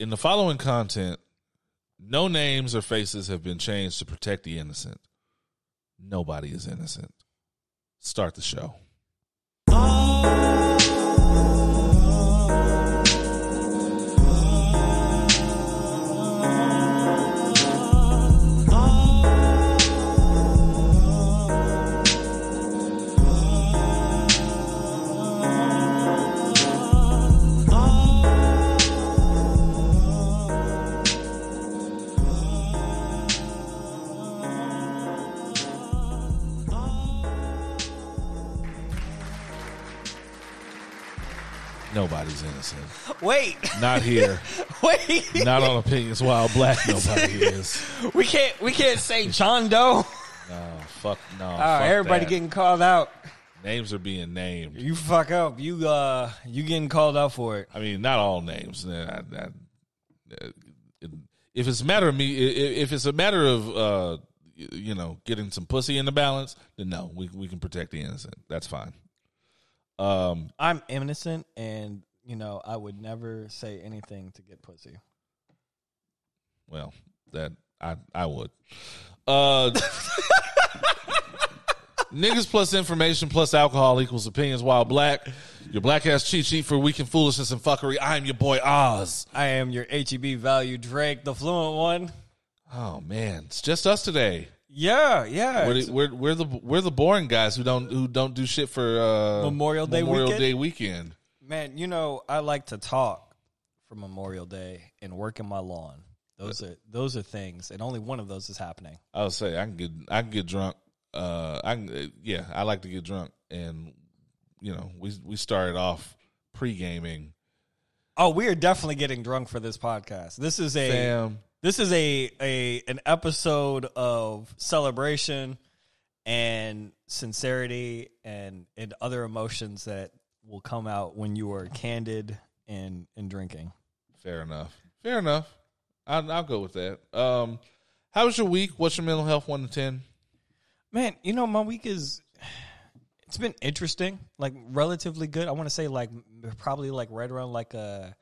In the following content, no names or faces have been changed to protect the innocent. Nobody is innocent. Start the show. Nobody's Wait, Not here. wait. Not on opinions while black. Nobody is. We can't. We can't say John Doe. No, fuck no. Uh, fuck everybody that. getting called out. names are being named. You fuck up. You uh, you getting called out for it. I mean, not all names. Nah, nah, nah. If it's a matter of me, if it's a matter of uh, you know, getting some pussy in the balance, then no, we we can protect the innocent. That's fine. Um, I'm innocent, and you know I would never say anything to get pussy. well, that I I would. Uh, niggas plus information plus alcohol equals opinions while black. Your black ass cheat sheet for weekend foolishness and fuckery. I'm your boy Oz. I am your HEB value Drake, the fluent one. Oh man, it's just us today. Yeah, yeah. We're, the, we're we're the we're the boring guys who don't who don't do shit for uh, Memorial Day Memorial weekend? Day weekend. Man, you know I like to talk for Memorial Day and work in my lawn. Those are those are things, and only one of those is happening. I would say I can get I can get drunk. Uh, I can yeah I like to get drunk, and you know we we started off pre gaming. Oh, we are definitely getting drunk for this podcast. This is a Fam, this is a a an episode of celebration and sincerity and and other emotions that will come out when you are candid and and drinking. fair enough. Fair enough. I'll, I'll go with that. Um, how was your week? What's your mental health one to ten? Man, you know my week is it's been interesting, like relatively good. I want to say like probably like right around like a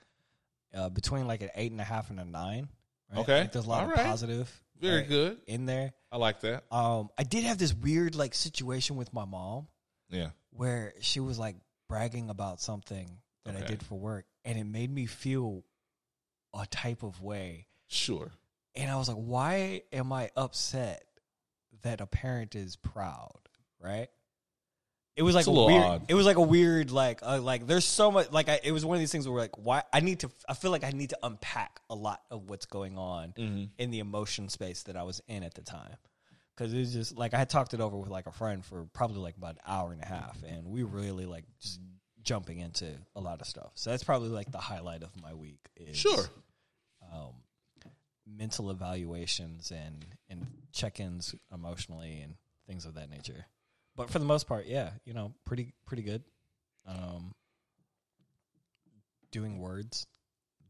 uh, between like an eight and a half and a nine. Right? Okay. Like, there's a lot All of right. positive, Very right, good. in there. I like that. Um, I did have this weird like situation with my mom Yeah. where she was like bragging about something that I did for work, and it made me feel a type of way. Sure. And I was like, why am I upset that a parent is proud? Right? It was like It's a, weird. odd. It was like a weird, like, uh, like there's so much. Like, I, it was one of these things where, like, why I need to. I feel like I need to unpack a lot of what's going on Mm-hmm. in the emotion space that I was in at the time. Cause it's just like I had talked it over with like a friend for probably like about an hour and a half, and we really like just jumping into a lot of stuff. So that's probably like the highlight of my week. Is, Sure. Um, mental evaluations and and check-ins emotionally and things of that nature. But for the most part, yeah, you know, pretty pretty good. Um, doing words,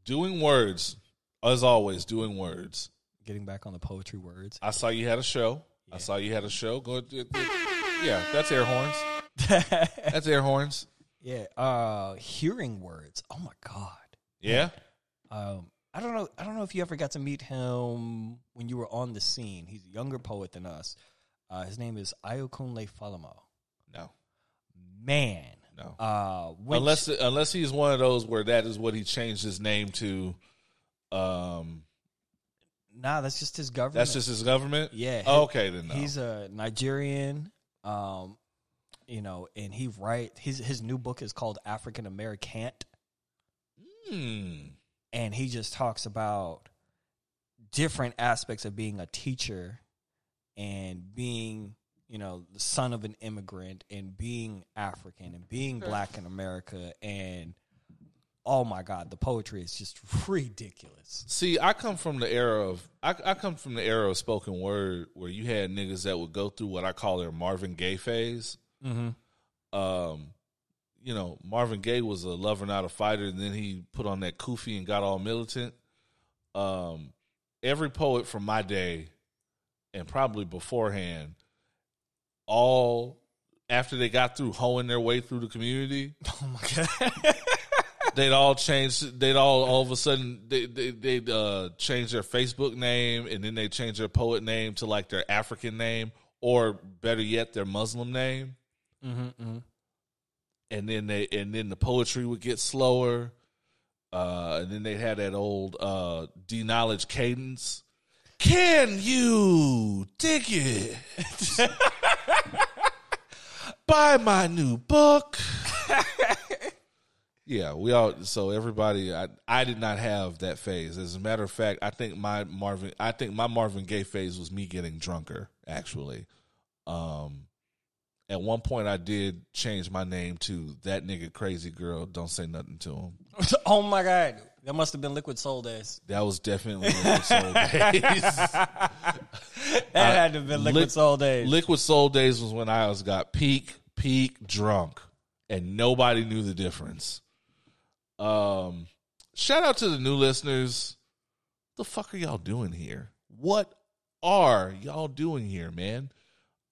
Doing words, as always. Doing words. getting back on the poetry words. I saw you had a show. I saw you had a show. Go. Yeah, that's air horns. That's air horns. Yeah, uh hearing words. Oh my god. Yeah. Um I don't know I don't know if you ever got to meet him when you were on the scene. He's a younger poet than us. Uh his name is Ayokunle Falomo. No. Man. No. Uh which, unless unless he's one of those where that is what he changed his name to. Um, Nah, that's just his government. that's just his government. Yeah. Oh, okay, then no. He's a Nigerian um you know, and he write his his new book is called African American Hmm. and he just talks about different aspects of being a teacher and being you know the son of an immigrant and being african and being black in america and oh my god the poetry is just ridiculous See, I come from the era of I, I come from the era of spoken word where you had niggas that would go through what I call their Marvin Gaye phase. mm-hmm. Um, you know, Marvin Gaye was a lover, not a fighter, and then he put on that kufi and got all militant. Um, every poet from my day, and probably beforehand, all after they got through hoeing their way through the community, oh my god they'd all change. They'd all all of a sudden they they they'd uh, change their Facebook name and then they change their poet name to like their African name or better yet their Muslim name. Mm-hmm, And then they and then the poetry would get slower. Uh, and then they had that old uh, D knowledge cadence. Can you dig it? Buy my new book. yeah, we all. So everybody, I I did not have that phase. As a matter of fact, I think my Marvin, I think my Marvin Gaye phase was me getting drunker. Actually, um, at one point I did change my name to that nigga crazy girl. Don't say nothing to him. oh my god, that must have been Liquid Soul days. That was definitely Liquid Soul Days. That had to have been Liquid Liq- Soul days. Liquid Soul Days was when I was got peak, peak drunk, and nobody knew the difference. Um, shout out to the new listeners. The fuck are y'all doing here? What are y'all doing here, man?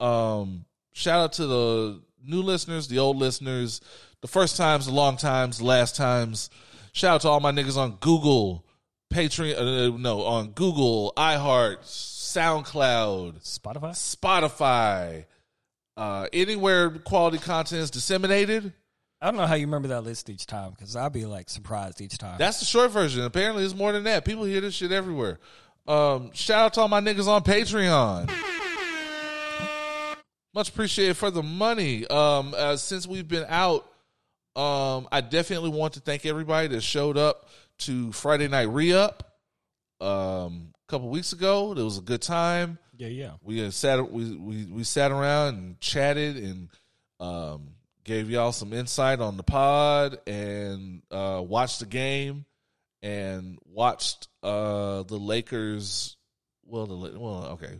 Um, shout out to the new listeners, the old listeners, the first times, the long times, the last times. Shout out to all my niggas on Google, Patreon, uh, no, on Google, iHeart, SoundCloud, Spotify. Spotify, uh, anywhere quality content is disseminated. I don't know how you remember that list each time because I'll be like surprised each time. That's the short version. Apparently, it's more than that. People hear this shit everywhere. Um, shout out to all my niggas on Patreon. Much appreciated for the money. Um, uh, since we've been out, um, I definitely want to thank everybody that showed up to Friday Night Re Up. Um, a couple weeks ago, it was a good time. yeah, yeah. we uh, sat we, we we sat around and chatted and um, gave y'all some insight on the pod and uh, watched the game and watched uh, the Lakers. Well, the well, okay,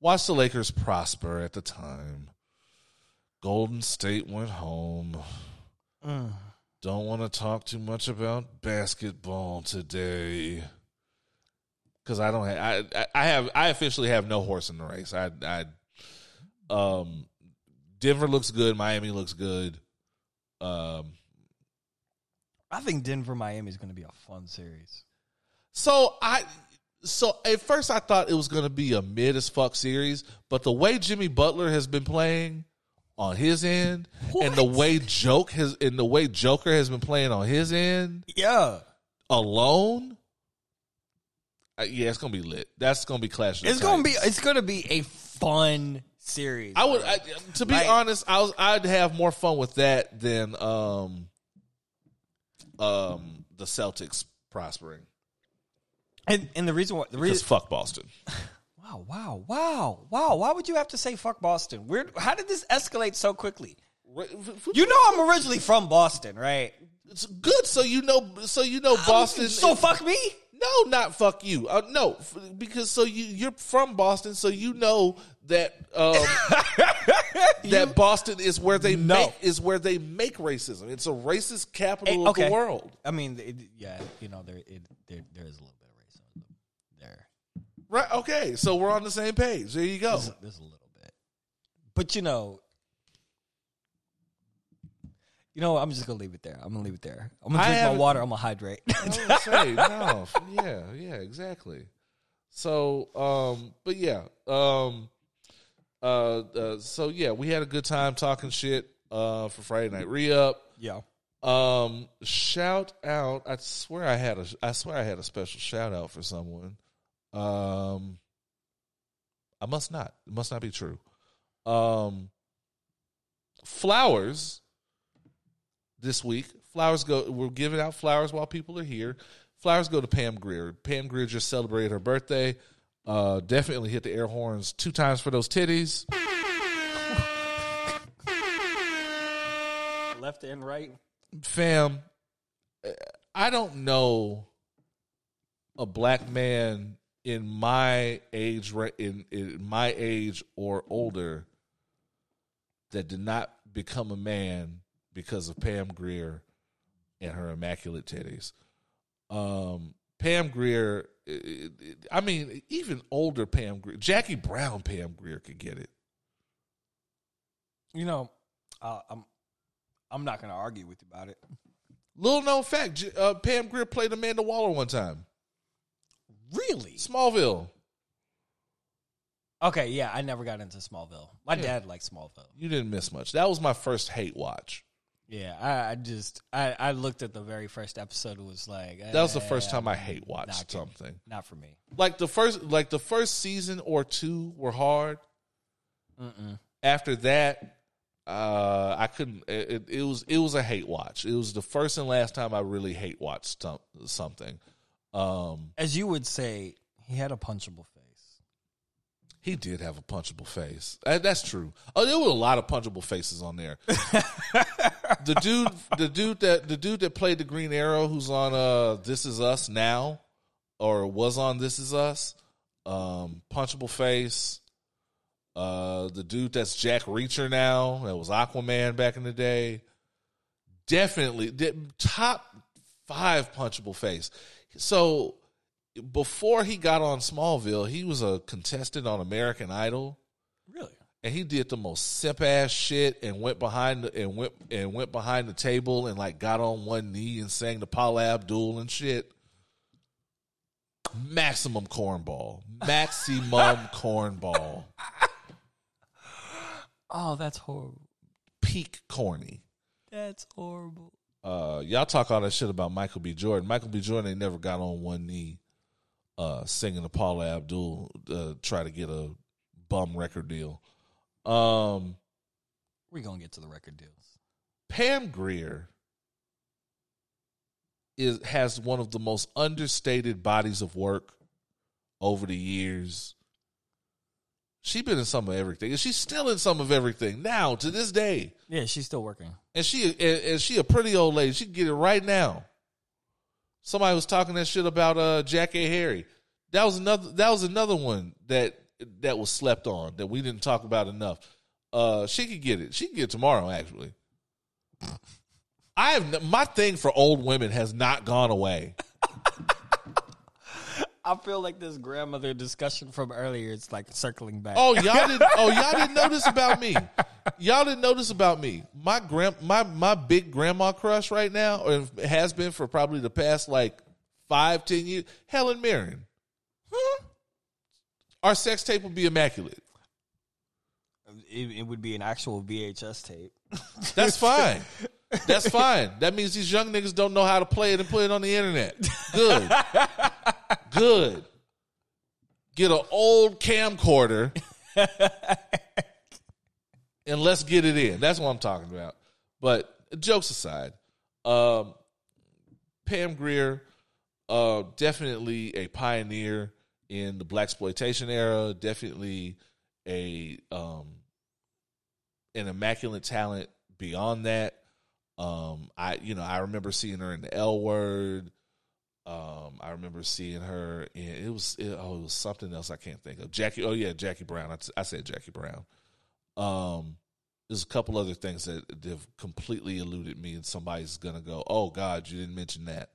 watched the Lakers prosper at the time. Golden State went home. Mm. Don't want to talk too much about basketball today because I don't. Have, I I- I have. I officially have no horse in the race. I I um, Denver looks good. Miami looks good. Um, I think Denver Miami is going to be a fun series. so I. So at first I thought it was going to be a mid as fuck series, but the way Jimmy Butler has been playing on his end, and the way Joke has, and the way Joker has been playing on his end, Yeah, alone. uh, yeah, it's gonna be lit. That's gonna be Clash. It's going to be it's going to be a fun series. I would. I, to be Like- honest, I was, I'd have more fun with that than um, um, the Celtics prospering and, and the reason why the reason fuck Boston. wow wow wow wow why would you have to say fuck Boston? Where how did this escalate so quickly? You know I'm originally from Boston, right? it's good, so you know, so you know Boston. So fuck me. No, not fuck you. Uh, no, f- because so you you're from Boston, so you know that um, that Boston is where they No. make is where they make racism. It's a racist capital Hey, of the world. I mean, it, yeah, you know there it, there there is a little bit of racism there. Right? Okay, so we're on the same page. There you go. There's, there's a little bit, but you know, you know, I'm just gonna leave it there. I'm gonna leave it there. I'm gonna I drink my haven't- water. I'm gonna hydrate. I say no. Yeah, yeah, exactly. So, um, but yeah, um, uh, uh, so yeah, we had a good time talking shit uh for Friday night re up. yeah. Um, shout out! I swear I had a I swear I had a special shout out for someone. Um, I must not. It must not be true. Um, flowers this week. Flowers go. We're giving out flowers while people are here. Flowers go to Pam Grier. Pam Grier just celebrated her birthday. Uh, definitely hit the air horns two times for those titties. Left and right. fam, I don't know a black man in my age in, in my age or older that did not become a man because of Pam Grier and her immaculate titties. Um, Pam Grier, it- it- I mean, even older Pam Grier, Jackie Brown Pam Grier could get it. You know, uh, I'm I'm not gonna argue with you about it. Little known fact: uh, Pam Grier played Amanda Waller one time. Really? Smallville. Okay, yeah, I never got into Smallville. My Yeah. dad liked Smallville. You didn't miss much. That was my first hate watch. Yeah, I, I just I, I looked at the very first episode. It was like That was the eh, first time I hate watched not something. Not for me. Like the first, like the first season or two were hard. Mm-mm. After that, uh, I couldn't. It, it, was it was a hate watch. It was the first and last time I really hate watched some- something. Um, As you would say, he had a punchable face. He did have a punchable face. That's true. Oh, there were a lot of punchable faces on there. the dude, the dude that the dude that played the Green Arrow, who's on uh This Is Us now, or was on This Is Us, um, punchable face. Uh, the dude that's Jack Reacher now, that was Aquaman back in the day. Definitely the top five punchable face. So before he got on Smallville, he was a contestant on American Idol? And he did the most simp ass shit and went behind the, and went and went behind the table and like got on one knee and sang the Paula Abdul and shit. Maximum cornball, maximum cornball, Oh, that's horrible. peak corny. That's horrible. Uh, y'all talk all that shit about Michael B. Jordan. Michael B. Jordan ain't never got on one knee, uh, singing the Paula Abdul, uh, try to get a bum record deal. Um, We're gonna get to the record deals. Pam Grier is has one of the most understated bodies of work over the years. She's been in some of everything, and she's still in some of everything now to this day. Yeah, she's still working. And she and, and she a pretty old lady. She can get it right now. Somebody was talking that shit about uh Jackée Harry. That was another that was another one that that was slept on that we didn't talk about enough. Uh she could get it. She can get it tomorrow actually. I have my thing for old women has not gone away. I feel like this grandmother discussion from earlier is like circling back. Oh, y'all didn't. Oh, y'all didn't know this about me. Y'all didn't know this about me. My grand, my my big grandma crush right now, or has been for probably the past like five, ten years. Helen Mirren. Our sex tape would be immaculate. it, it would be an actual VHS tape. That's fine. That's fine. That means these young niggas don't know how to play it and put it on the internet. Good. Good. Get an old camcorder and let's get it in. That's what I'm talking about. But jokes aside, um, Pam Grier, uh, definitely a pioneer in the blaxploitation era. Definitely a um, an immaculate talent beyond that. Um, I you know I remember seeing her in the L Word. Um, I remember seeing her in it was it, oh it was something else I can't think of Jackie oh yeah Jackie Brown I, I said Jackie Brown. Um, there's a couple other things that have completely eluded me, and somebody's gonna go oh God you didn't mention that.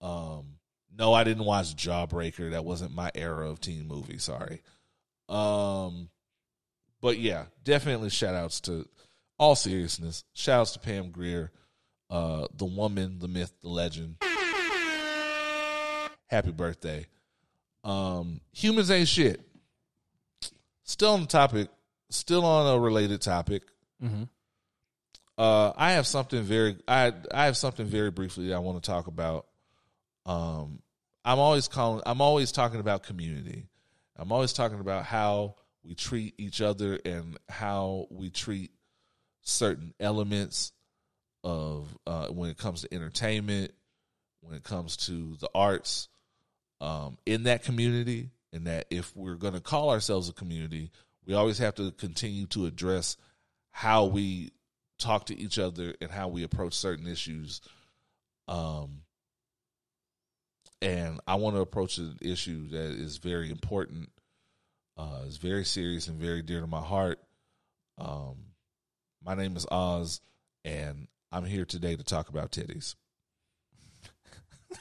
Um, no, I didn't watch Jawbreaker. That wasn't my era of teen movie. Sorry. Um, but yeah, definitely shout outs to all seriousness. Shout outs to Pam Grier, uh, the woman, the myth, the legend. Happy birthday. Um, humans ain't shit. Still on the topic, still on a related topic. Mm-hmm. Uh, I have something very I I have something very briefly I want to talk about. Um, I'm always calling. I'm always talking about community. I'm always talking about how we treat each other and how we treat certain elements of uh, when it comes to entertainment, when it comes to the arts, um, in that community. And that if we're going to call ourselves a community, we always have to continue to address how we talk to each other and how we approach certain issues. Um, and I want to approach an issue that is very important, uh, is very serious and very dear to my heart. Um, my name is Oz, and I'm here today to talk about titties.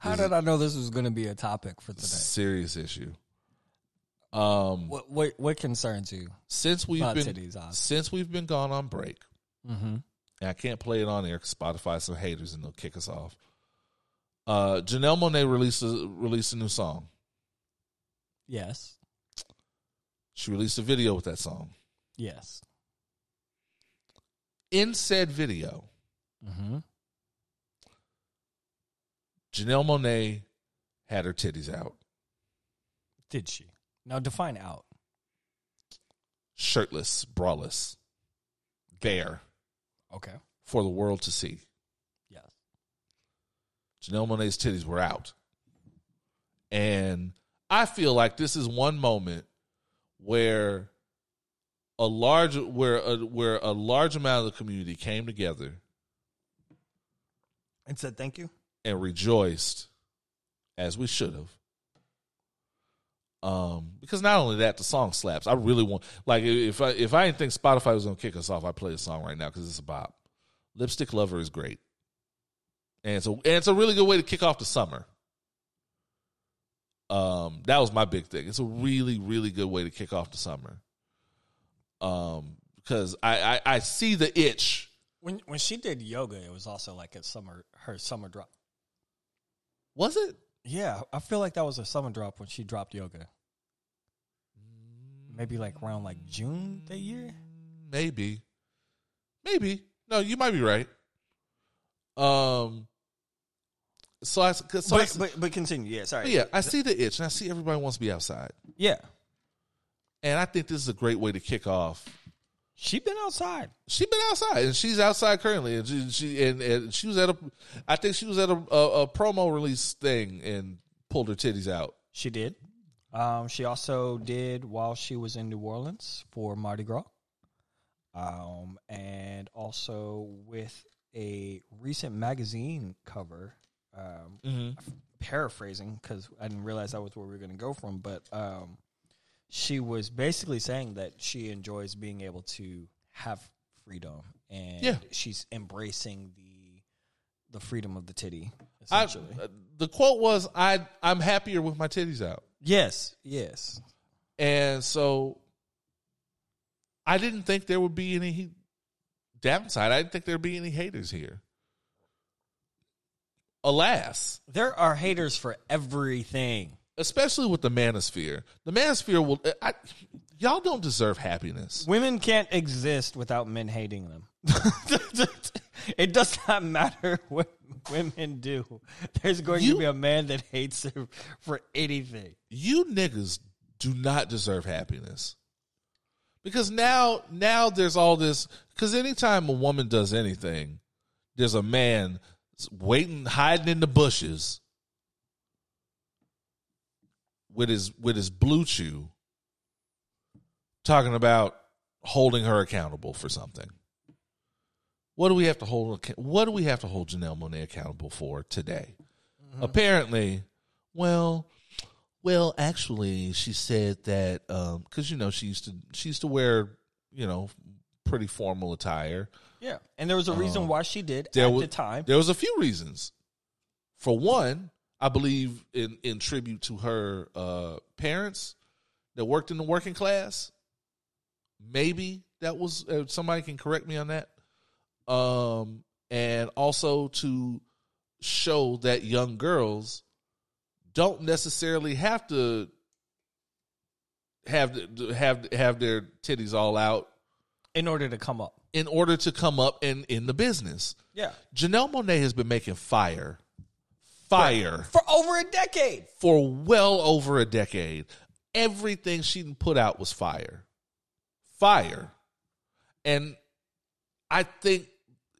How did I know this was going to be a topic for today? Serious issue. Um, What what what concerns you? since we've About been titties, since we've been gone on break, Mm-hmm. And I can't play it on air because Spotify some haters and they'll kick us off. Uh, Janelle Monae released a, released a new song. Yes. She released a video with that song. Yes. In said video, Mm-hmm. Janelle Monae had her titties out, Did she? Now define out. shirtless, braless, bare Okay. for the world to see. Yes. Janelle Monae's titties were out. And I feel like this is one moment where a large where a, where a large amount of the community came together And said thank you. and rejoiced as we should have. Um, because not only that, the song slaps. I really want like if I if I didn't think Spotify was gonna kick us off, I'd play the song right now because it's a bop. Lipstick Lover is great, and so and it's a really good way to kick off the summer. Um, that was my big thing. It's a really really good way to kick off the summer. Um, because I I, I see the itch. When when she did yoga, it was also like a summer her summer drop. Was it? Yeah, I feel like that was a summer drop when she dropped yoga. Maybe like around like June that year. Maybe. Maybe. No, you might be right. Um so I, 'cause- so I but, but but continue. Yeah, sorry. yeah, I see the itch and I see everybody wants to be outside. yeah. And I think this is a great way to kick off. She been outside. She's been outside and she's outside currently and she, she and, and she was at a I think she was at a, a, a promo release thing and pulled her titties out. She did. Um, she also did while she was in New Orleans for Mardi Gras. Um, and also with a recent magazine cover. Um, Mm-hmm. paraphrasing because I didn't realize that was where we were going to go from, but um, she was basically saying that she enjoys being able to have freedom, and Yeah. she's embracing the the freedom of the titty. I, Essentially, uh, the quote was I I'm happier with my titties out. Yes, yes, And so I didn't think there would be any downside. I didn't think there'd be any haters here. Alas, there are haters for everything. especially with the manosphere. The manosphere will I, y'all don't deserve happiness. Women can't exist without men hating them. it does not matter what women do. There's going You- to be a man that hates her for anything. You niggas do not deserve happiness. Because now now there's all this cuz anytime a woman does anything, there's a man waiting hiding in the bushes with his with his BlueChew talking about holding her accountable for something. What do we have to hold what do we have to hold Janelle Monae accountable for today? Apparently, well, well, actually, she said that because you know she used to she used to wear you know pretty formal attire. Yeah, and there was a reason Um, why she did there at was- the time. There was a few reasons. For one, I believe in in tribute to her uh, parents that worked in the working class. Maybe that was uh, somebody can correct me on that. Um, and also to show that young girls don't necessarily have to have have have their titties all out in order to come up. in order to come up in in the business. Yeah, Janelle Monae has been making fire, fire for over a decade. for well over a decade. Everything she put out was fire, fire, and I think,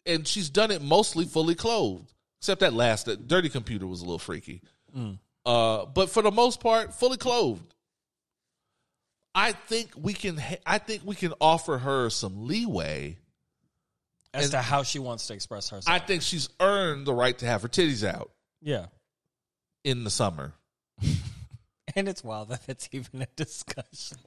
and she's done it mostly fully clothed, except that last that dirty computer was a little freaky. Uh, but for the most part, fully clothed. I think we can. ha- I think we can offer her some leeway. As And- to how she wants to express herself. I think she's earned the right to have her titties out yeah, in the summer. and it's wild that it's even a discussion.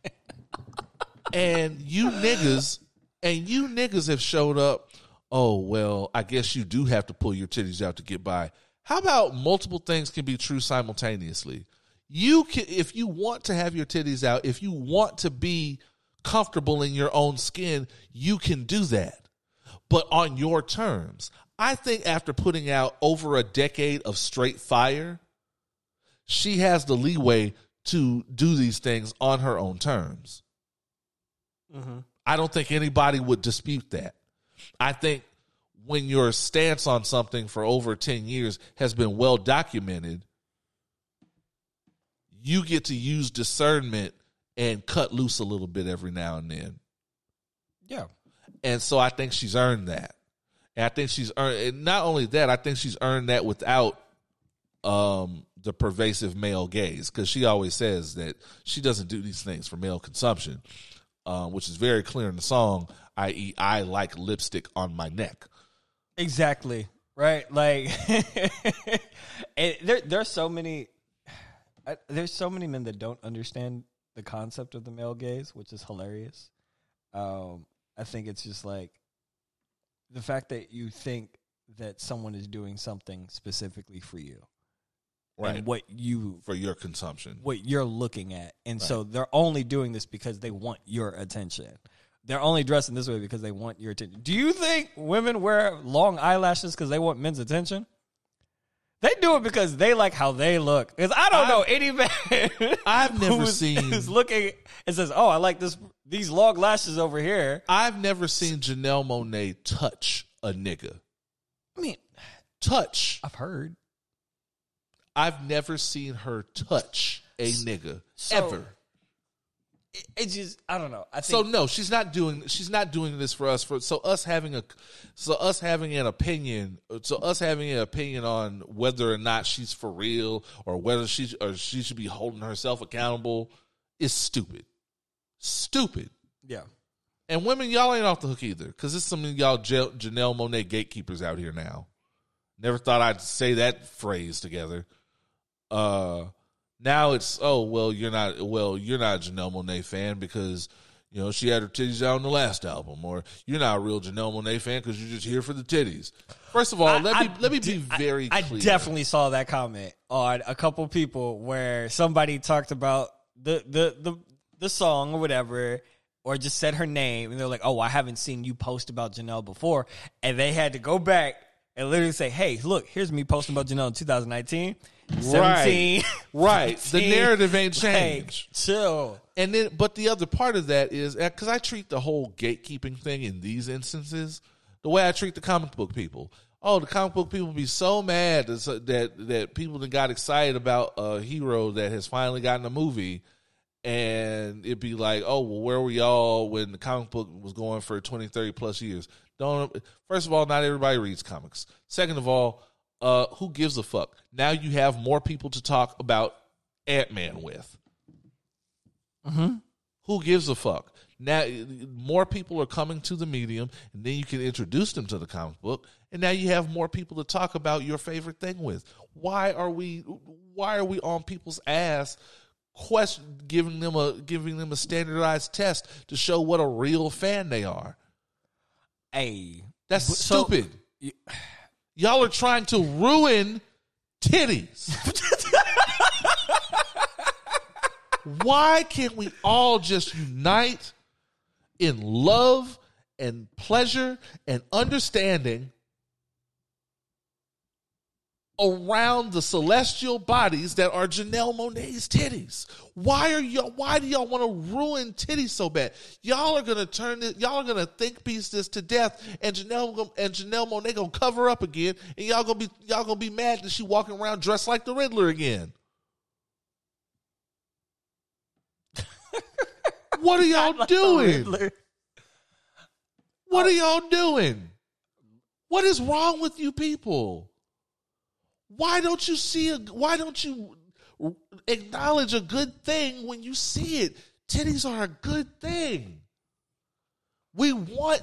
and you niggas and you niggas have showed up oh well i guess you do have to pull your titties out to get by how about multiple things can be true simultaneously you can if you want to have your titties out if you want to be comfortable in your own skin you can do that but on your terms. I think after putting out over a decade of straight fire, she has the leeway to do these things on her own terms. Mm-hmm. I don't think anybody would dispute that. I think when your stance on something for over 10 years has been well documented, you get to use discernment and cut loose a little bit every now and then. Yeah. And so I think she's earned that. And I think she's earned and not only that, I think she's earned that without um the pervasive male gaze because she always says that she doesn't do these things for male consumption, uh, which is very clear in the song. I.e., I like lipstick on my neck. Exactly. Right. Like, and there there's so many. I, there's so many men that don't understand the concept of the male gaze, which is hilarious. Um, I think it's just like the fact that you think that someone is doing something specifically for you, Right. And what you for your consumption. what you're looking at. And so they're only doing this because they want your attention. They're only dressing this way because they want your attention. Do you think women wear long eyelashes because they want men's attention? They do it because they like how they look. Because I don't I- know any man I've never who's- seen- who's looking and says, "Oh, I like this these long lashes over here." I've never seen Janelle Monae touch a nigga. I mean, Touch. I've heard. I've never seen her touch a nigga So- ever. It, it's just I don't know. I So no, she's not doing. She's not doing this for us. For so us having a, so us having an opinion. So us having an opinion on whether or not she's for real or whether she or she should be holding herself accountable is stupid. Stupid. yeah. And women, y'all ain't off the hook either, because there's some of y'all J- Janelle Monae gatekeepers out here now. Never thought I'd say that phrase together. Uh, now it's oh well, you're not well, you're not a Janelle Monae fan because you know she had her titties out on the last album, or you're not a real Janelle Monae fan because you're just here for the titties. First of all, let I- me let me be very I clear. definitely saw that comment on a couple people where somebody talked about the the the the song or whatever, or just said her name, and they're like, "Oh, I haven't seen you post about Janelle before," and they had to go back and literally say, "Hey, look, here's me posting about Janelle in 2019." 17, right. The narrative ain't Like, changed. chill. And then, but the other part of that is uh, because I treat the whole gatekeeping thing in these instances the way I treat the comic book people. Oh, the comic book people be so mad that that, that people that got excited about a hero that has finally gotten a movie, and it'd be like, oh, well, where were y'all when the comic book was going for 20, 30 plus years? Don't. First of all, not everybody reads comics. Second of all, uh, who gives a fuck? Now you have more people to talk about Ant Man with. Who gives a fuck? Now more people are coming to the medium, and then you can introduce them to the comic book, and now you have more people to talk about your favorite thing with. Why are we? Why are we on people's ass? Question, giving them a giving them a standardized test to show what a real fan they are. Hey, That's So- stupid. Y'all are trying to ruin titties. Why can't we all just unite in love and pleasure and understanding around the celestial bodies that are Janelle Monae's titties? Why are y'all why do y'all want to ruin titties so bad? Y'all are gonna turn this y'all are gonna think piece this to death and Janelle and Janelle Monae gonna cover up again and y'all gonna be y'all gonna be mad that she walking around dressed like the Riddler again. What are y'all doing? What are y'all doing? What is wrong with you people? Why don't you see a why don't you acknowledge a good thing when you see it? Titties are a good thing. We want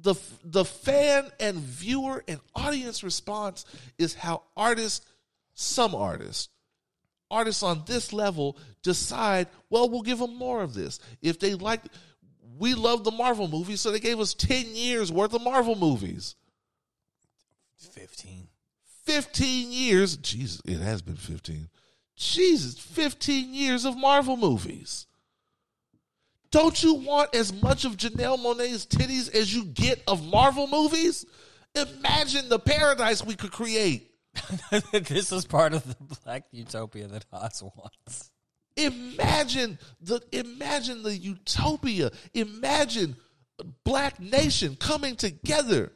the the fan and viewer and audience response is how artists some artists artists on this level decide, well, we'll give them more of this. If they like, we love the Marvel movies, so they gave us 10 years worth of Marvel movies. 15. 15 years. Jesus, it has been 15. Jesus, 15 years of Marvel movies. Don't you want as much of Janelle Monae's titties as you get of Marvel movies? Imagine the paradise we could create. this is part of the black utopia that Oz wants. Imagine the imagine the utopia. Imagine black nation coming together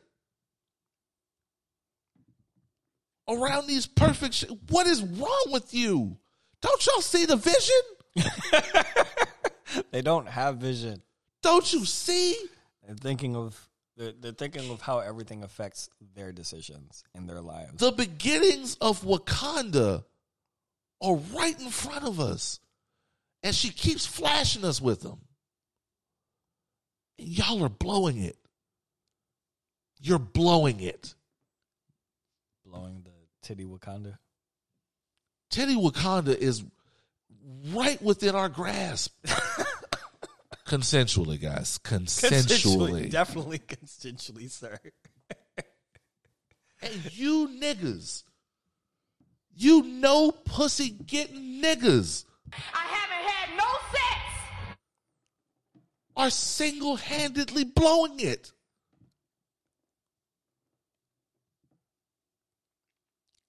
around these perfect sh- What is wrong with you? Don't y'all see the vision? They don't have vision. Don't you see? They're thinking of they're, they're thinking of how everything affects their decisions in their lives. The beginnings of Wakanda are right in front of us. And she keeps flashing us with them. And y'all are blowing it. You're blowing it. Blowing the titty Wakanda. Teddy Wakanda is right within our grasp. Consensually, guys. Consensually. definitely consensually, sir. And you niggas, you know pussy getting niggas I haven't had no sex. are single handedly blowing it.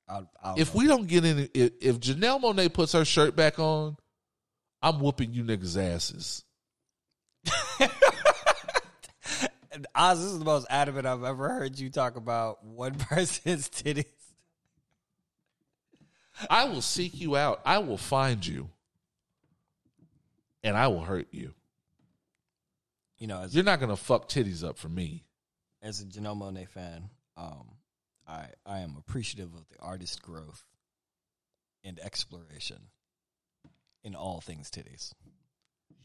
I'll, I'll If we don't get any, if, if Janelle Monae puts her shirt back on, I'm whooping you niggas' asses. Oz, this is the most adamant I've ever heard you talk about one person's titties. I will seek you out. I will find you. And I will hurt you. You know, as, You're not going to fuck titties up for me. as a Janelle Monae fan, um, I I am appreciative of the artist growth and exploration in all things titties.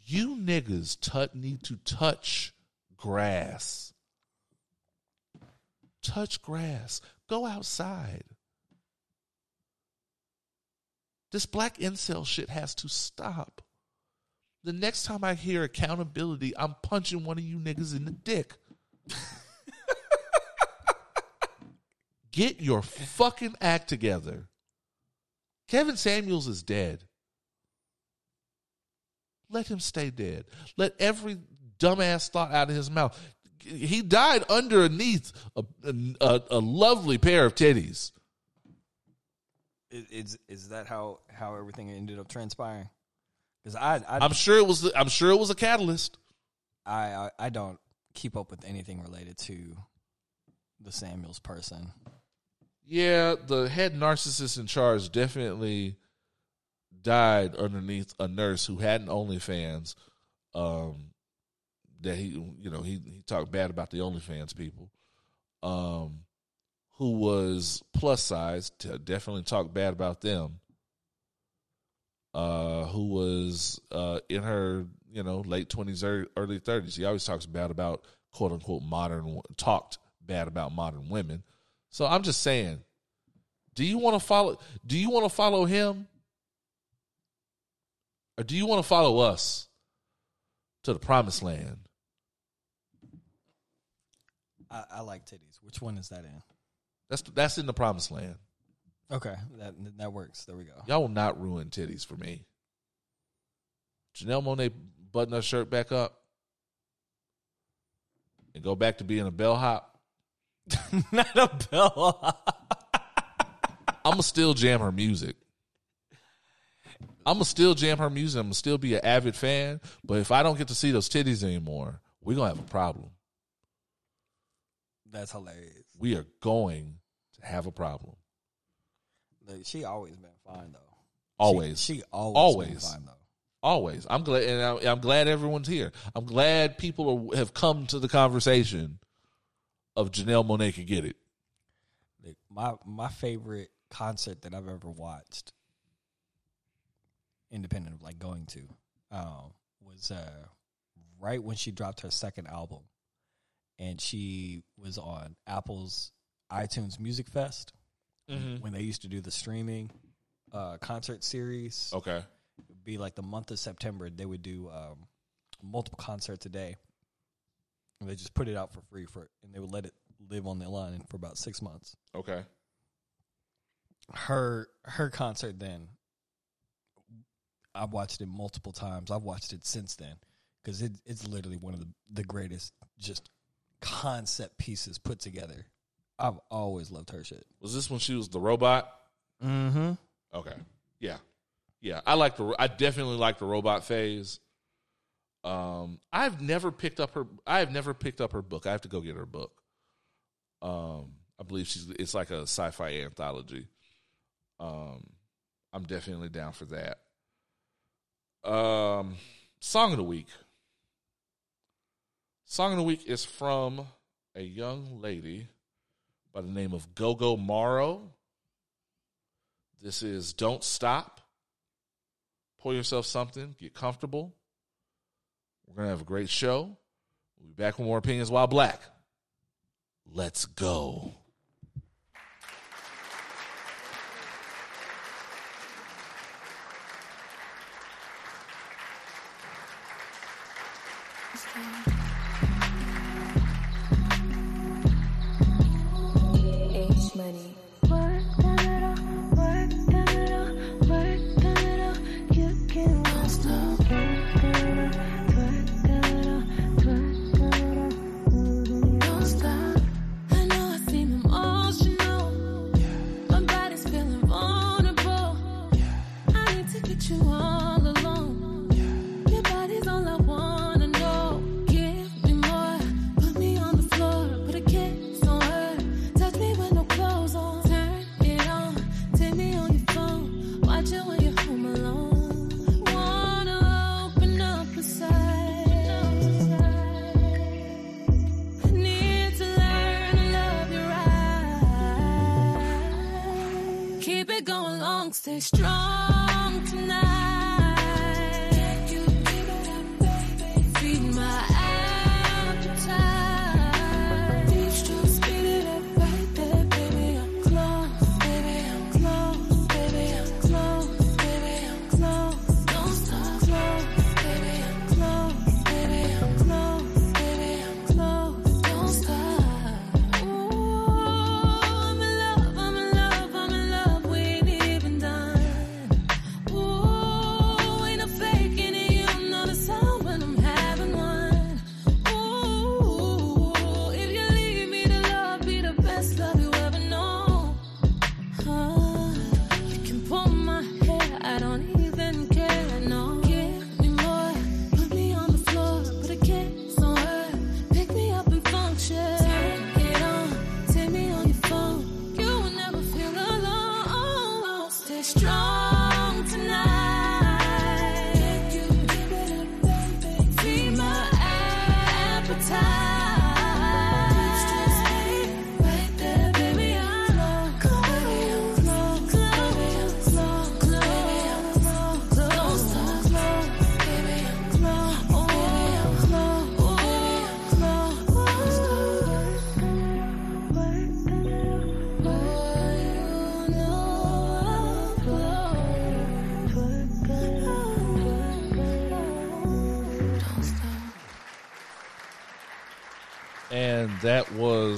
You niggas tut need to touch grass. Touch grass. Go outside. This black incel shit has to stop. The next time I hear accountability, I'm punching one of you niggas in the dick. Get your fucking act together. Kevin Samuels is dead. Let him stay dead. Let every dumbass thought out of his mouth. He died underneath a, a, a lovely pair of titties. Is is, that how how everything ended up transpiring? Because I I, I'm sure it was. I'm sure it was a catalyst. I I I don't keep up with anything related to the Samuels person. Yeah, the head narcissist in charge definitely died underneath a nurse who had an OnlyFans. Um, that he, you know, he he talked bad about the OnlyFans people. Um, who was plus size? Definitely talked bad about them. Uh, who was uh in her, you know, late twenties, early thirties. He always talks bad about quote unquote modern. Talked bad about modern women. So I'm just saying, do you want to follow? Do you want to follow him, or do you want to follow us to the promised land? I, I like titties. Which one is that in? That's that's in the promised land. Okay, that that works. There we go. Y'all will not ruin titties for me. Janelle Monae button her shirt back up and go back to being a bellhop. Not a bell. I'm gonna still jam her music. I'm gonna still jam her music. I'm gonna still be an avid fan. But if I don't get to see those titties anymore, we're gonna have a problem. That's hilarious. We are going to have a problem. Like, she always been fine though. Always, She, she always Always. been fine though. always. I'm glad, and I'm, I'm glad everyone's here. I'm glad people are, have come to the conversation of Janelle Monae can get it. My my favorite concert that I've ever watched, independent of like going to, um, was uh, right when she dropped her second album, and she was on Apple's iTunes Music Fest when they used to do the streaming uh, concert series. Okay. It'd be like the month of September. They would do um, multiple concerts a day. And they just put it out for free for, and they would let it live on the line for about six months. Okay. Her her concert then, I've watched it multiple times. I've watched it since then. because it, it's literally one of the, the greatest just concept pieces put together. I've always loved her shit. Was this when she was the robot? Mm-hmm. Okay. Yeah. Yeah. I like the I definitely like the robot phase. Um I've never picked up her I have never picked up her book. I have to go get her book. Um I believe she's it's like a sci-fi anthology. Um I'm definitely down for that. Um song of the week. Song of the week is from a young lady by the name of Gogo Morrow. This is Don't Stop. Pour yourself something, get comfortable. We're going to have a great show. We'll be back with more opinions while black. Let's go.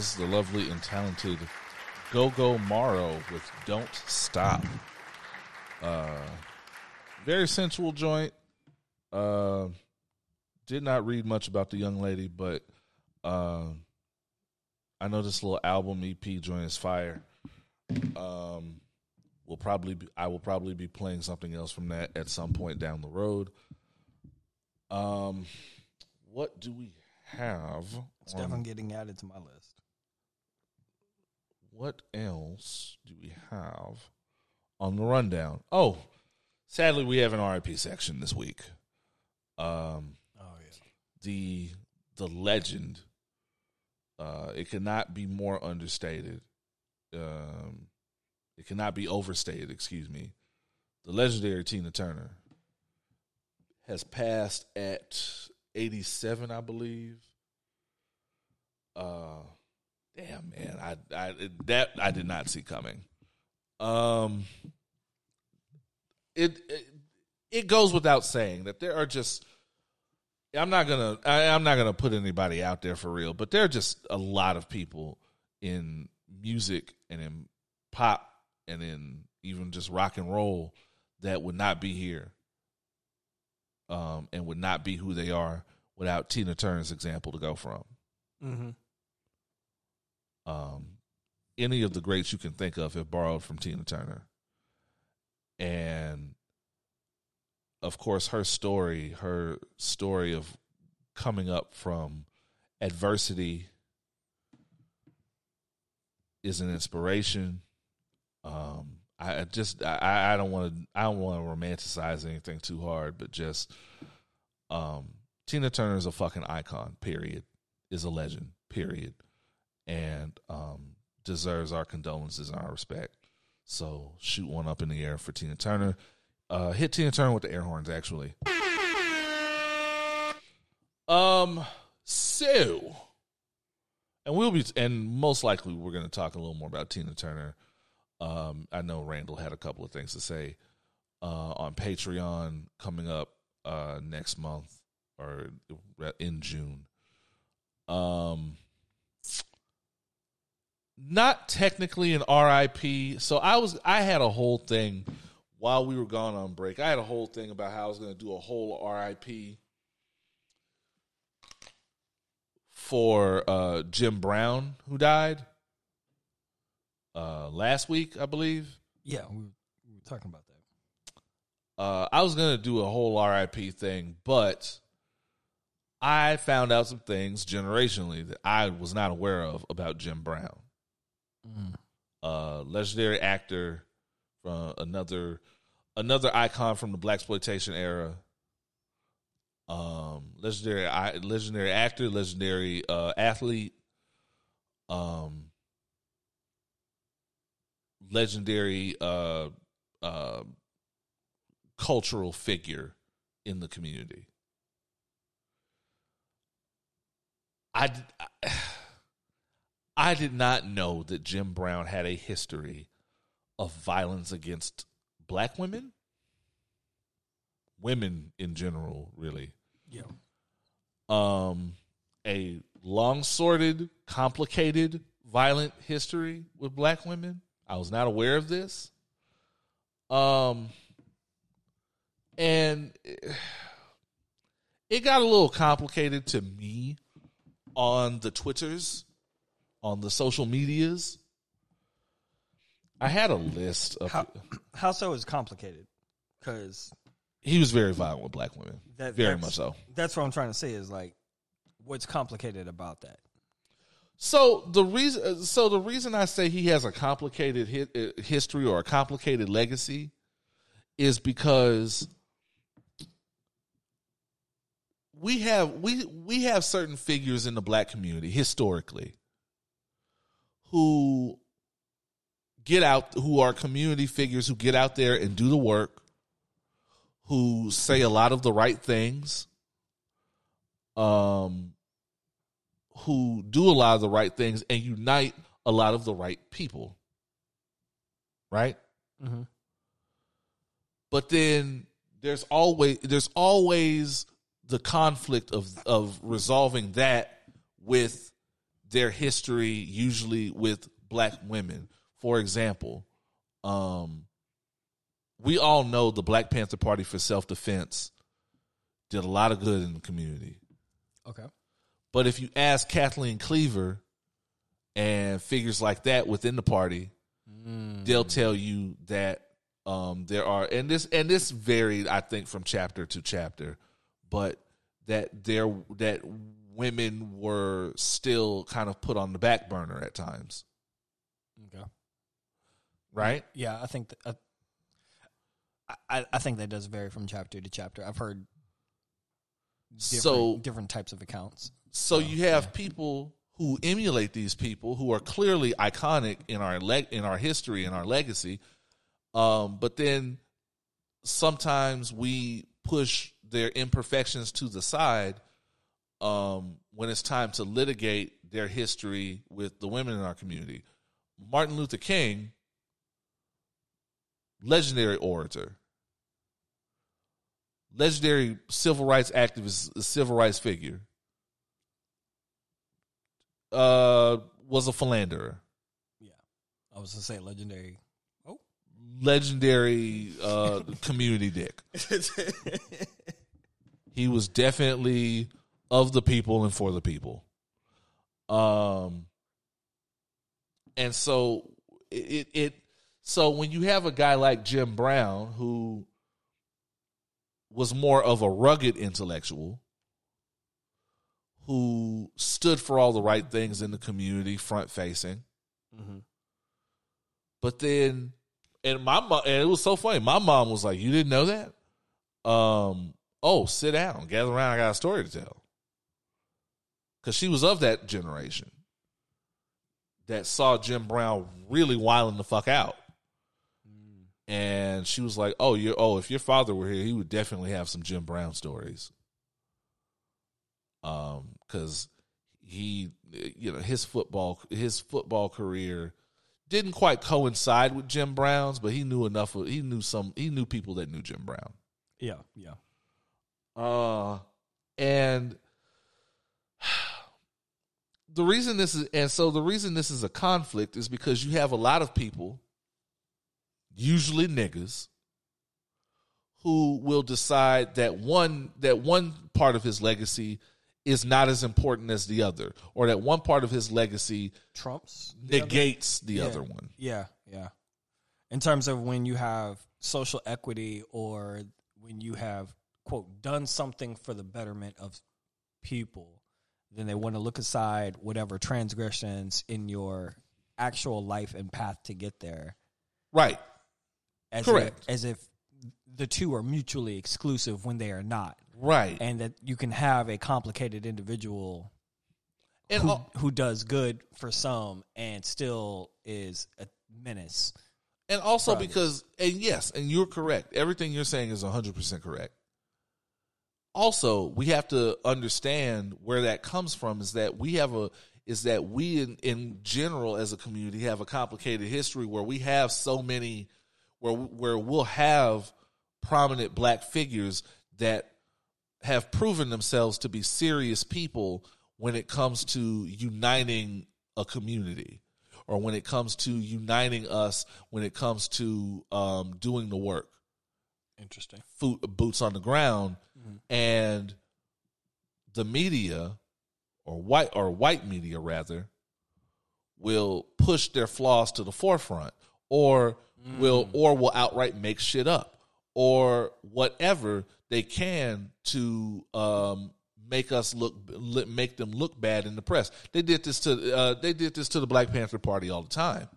Was the lovely and talented Gogo Morrow with Don't Stop. Uh, very sensual joint. Uh, did not read much about the young lady, but uh, I know this little album EP joint is fire. Um, will probably be, I will probably be playing something else from that at some point down the road. Um, what do we have? It's on- definitely getting added to my list. What else do we have on the rundown? Oh, sadly, we have an RIP section this week. Um, Oh yeah. the the legend. Uh, it cannot be more understated. Um, it cannot be overstated. Excuse me. The legendary Tina Turner has passed at eighty-seven, I believe. Uh, damn man, I, I that I did not see coming. Um, it, it it goes without saying that there are just I'm not gonna I, I'm not gonna put anybody out there for real, but there are just a lot of people in music and in pop and in even just rock and roll that would not be here, um, and would not be who they are without Tina Turner's example to go from. Mm-hmm. Um, any of the greats you can think of have borrowed from Tina Turner. And of course, her story, her story of coming up from adversity is an inspiration. Um, I just I, I don't want to I don't want to romanticize anything too hard, but just um, Tina Turner is a fucking icon. Period. Is a legend. Period. And um, deserves our condolences and our respect. So shoot one up in the air for Tina Turner. Uh, hit Tina Turner with the air horns, actually. Um, so, and we'll be, and most likely we're going to talk a little more about Tina Turner. Um, I know Randall had a couple of things to say uh, on Patreon coming up uh, next month or in June. Um, not technically an RIP. So I was I had a whole thing while we were gone on break. I had a whole thing about how I was going to do a whole RIP for uh, Jim Brown who died uh, last week, I believe. Yeah, we were, we were talking about that. Uh, I was going to do a whole RIP thing, but I found out some things generationally that I was not aware of about Jim Brown. Uh, legendary actor from another another icon from the blaxploitation era. Um, legendary I- legendary actor, legendary uh, athlete. Um, legendary uh, uh, cultural figure in the community. I, d- I did not know that Jim Brown had a history of violence against black women, women in general, really. Yeah. Um, a long sorted, complicated, violent history with black women. I was not aware of this. Um, and it got a little complicated to me on the Twitters, on the social medias. I had a list of. How how so is complicated because he was very violent with black women. that very much so. That's what I'm trying to say is like, what's complicated about that? So the reason, so the reason I say he has a complicated hi- uh, history or a complicated legacy is because we have we we have certain figures in the black community historically who get out who are community figures who get out there and do the work who say a lot of the right things um who do a lot of the right things and unite a lot of the right people right Mm-hmm. but then there's always there's always the conflict of of resolving that with their history usually with black women. For example um we all know the black panther party for self-defense did a lot of good in the community. Okay. but if you ask Kathleen Cleaver and figures like that within the party, they'll tell you that um, there are and this and this varied, I think, from chapter to chapter, but that there that women were still kind of put on the back burner at times, Okay. right? Yeah, I think that, I, I think that does vary from chapter to chapter. I've heard different, So- different types of accounts. So you have people who emulate these people who are clearly iconic in our leg in our history and our legacy. Um, but then sometimes we push their imperfections to the side um, when it's time to litigate their history with the women in our community. Martin Luther King, legendary orator, legendary civil rights activist, civil rights figure uh, was a philanderer, Yeah, I was going to say legendary. Oh, legendary uh, community dick. He was definitely of the people and for the people. Um, and so it, it so when you have a guy like Jim Brown who was more of a rugged intellectual who stood for all the right things in the community, front facing. Mm-hmm. But then, and my mom, and it was so funny. My mom was like, "You didn't know that? Um, oh, sit down, gather around. I got a story to tell." Because she was of that generation that saw Jim Brown really wilding the fuck out, and she was like, "Oh, you oh, if your father were here, he would definitely have some Jim Brown stories." Um, because he, you know, his football his football career didn't quite coincide with Jim Brown's, but he knew enough. Of, he knew some. He knew people that knew Jim Brown. Yeah, yeah. Uh, and the reason this is, and so the reason this is a conflict is because you have a lot of people, usually niggas, who will decide that one that one part of his legacy is not as important as the other, or that one part of his legacy Trump's the other- negates the Yeah. other one. Yeah, yeah. In terms of when you have social equity or when you have quote done something for the betterment of people, then they want to look aside whatever transgressions in your actual life and path to get there. Right. As Correct. If, as if the two are mutually exclusive when they are not. Right. And that you can have a complicated individual who, al- who does good for some and still is a menace. And also because, and yes, and you're correct. Everything you're saying is 100% correct. Also, we have to understand where that comes from is that we have a, is that we in, in general as a community have a complicated history where we have so many, where, where we'll have prominent black figures that have proven themselves to be serious people when it comes to uniting a community or when it comes to uniting us when it comes to um, doing the work Interesting. boots on the ground and the media or white or white media rather will push their flaws to the forefront or will or will outright make shit up or whatever they can to um, make us look make them look bad in the press. They did this to uh, they did this to the Black Panther Party all the time.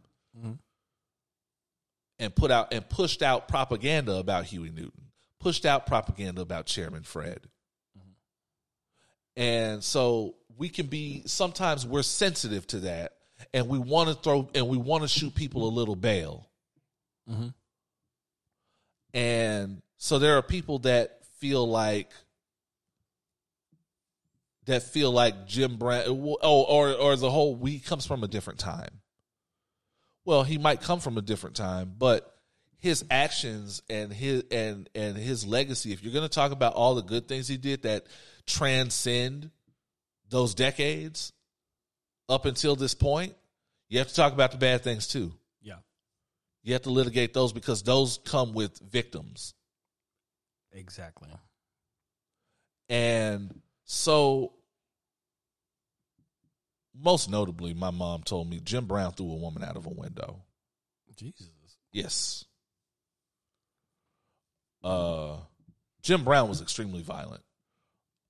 And put out and pushed out propaganda about Huey Newton, pushed out propaganda about Chairman Fred. And so we can be sometimes we're sensitive to that and we want to throw and we want to shoot people a little bail. And so there are people that feel like that feel like Jim Brown oh or or the whole we comes from a different time. Well, he might come from a different time, but his actions and his and and his legacy if you're going to talk about all the good things he did that transcend those decades up until this point, you have to talk about the bad things too. Yeah. You have to litigate those because those come with victims. Exactly. And so, most notably, my mom told me Jim Brown threw a woman out of a window. Jesus. Yes. Uh, Jim Brown was extremely violent.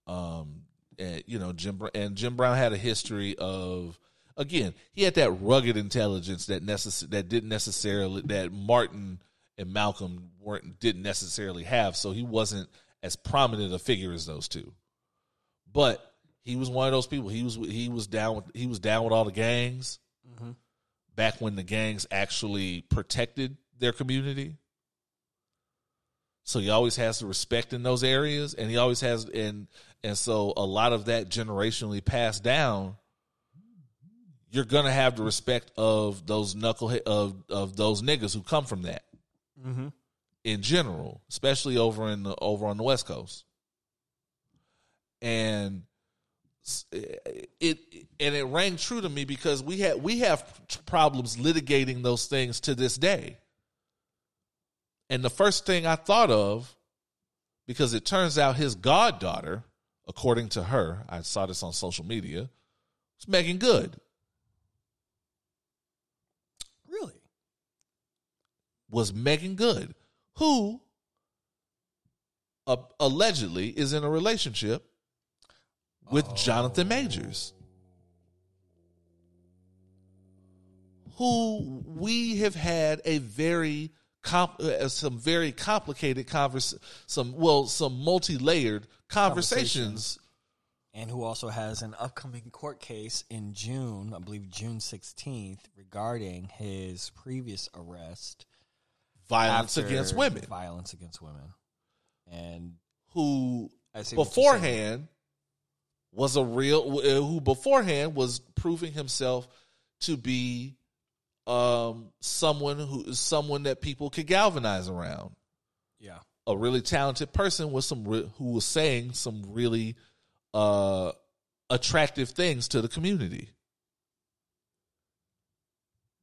Um, and you know Jim and Jim Brown had a history of again he had that rugged intelligence that necess- that didn't necessarily that Martin and Malcolm weren't didn't necessarily have. So he wasn't as prominent a figure as those two. But he was one of those people. He was he was down with he was down with all the gangs back when the gangs actually protected their community. So he always has the respect in those areas, and he always has and and so a lot of that generationally passed down. You're gonna have the respect of those knucklehead of of those niggas who come from that mm-hmm. in general, especially over in the over on the West Coast. And it and it rang true to me because we had we have problems litigating those things to this day. And the first thing I thought of, because it turns out his goddaughter, according to her, I saw this on social media, was Meagan Good. Really? Was Meagan Good, who uh, allegedly is in a relationship with Jonathan Majors, who we have had a very comp- uh, some very complicated convers some well some multi-layered conversations. And who also has an upcoming court case in June, I believe June 16th, regarding his previous arrest. violence against women Violence against women. And who I see what you're saying. beforehand was a real uh, who beforehand was proving himself to be um someone who is someone that people could galvanize around Yeah. a really talented person with some re- who was saying some really uh attractive things to the community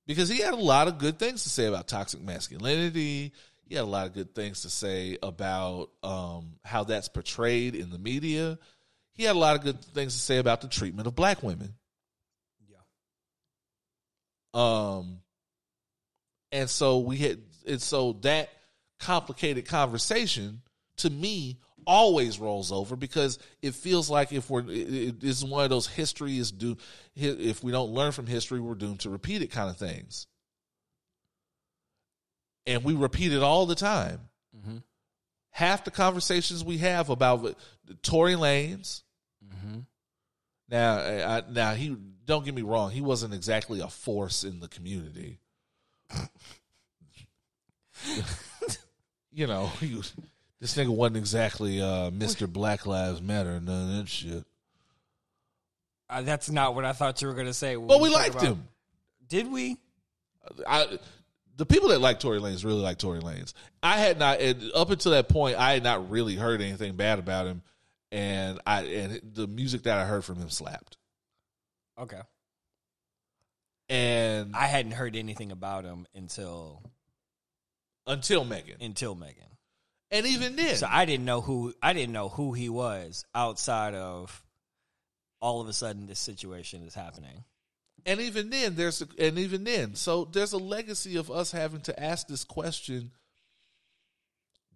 because he had a lot of good things to say about toxic masculinity he had a lot of good things to say about um how that's portrayed in the media he had a lot of good things to say about the treatment of black women. Um, and so we had, and so that complicated conversation to me always rolls over because it feels like if we're, it, it is one of those history is due, if we don't learn from history, we're doomed to repeat it kind of things. And we repeat it all the time. Mm-hmm. Half the conversations we have about Tory Lanez Mm-hmm. now, I- now he don't get me wrong. He wasn't exactly a force in the community. you know, he was, this nigga wasn't exactly uh, Mister Black Lives Matter none of that shit. Uh, that's not what I thought you were going to say. But we talk liked about- him. Did we? I, the people that like Tory Lanez really like Tory Lanez. I had not and up until that point. I had not really heard anything bad about him, and I and the music that I heard from him slapped. Okay. And I hadn't heard anything about him until until Megan, until Megan. and even then, So I didn't know who I didn't know who he was outside of all of a sudden this situation is happening. And even then, there's a, and even then, so there's a legacy of us having to ask this question: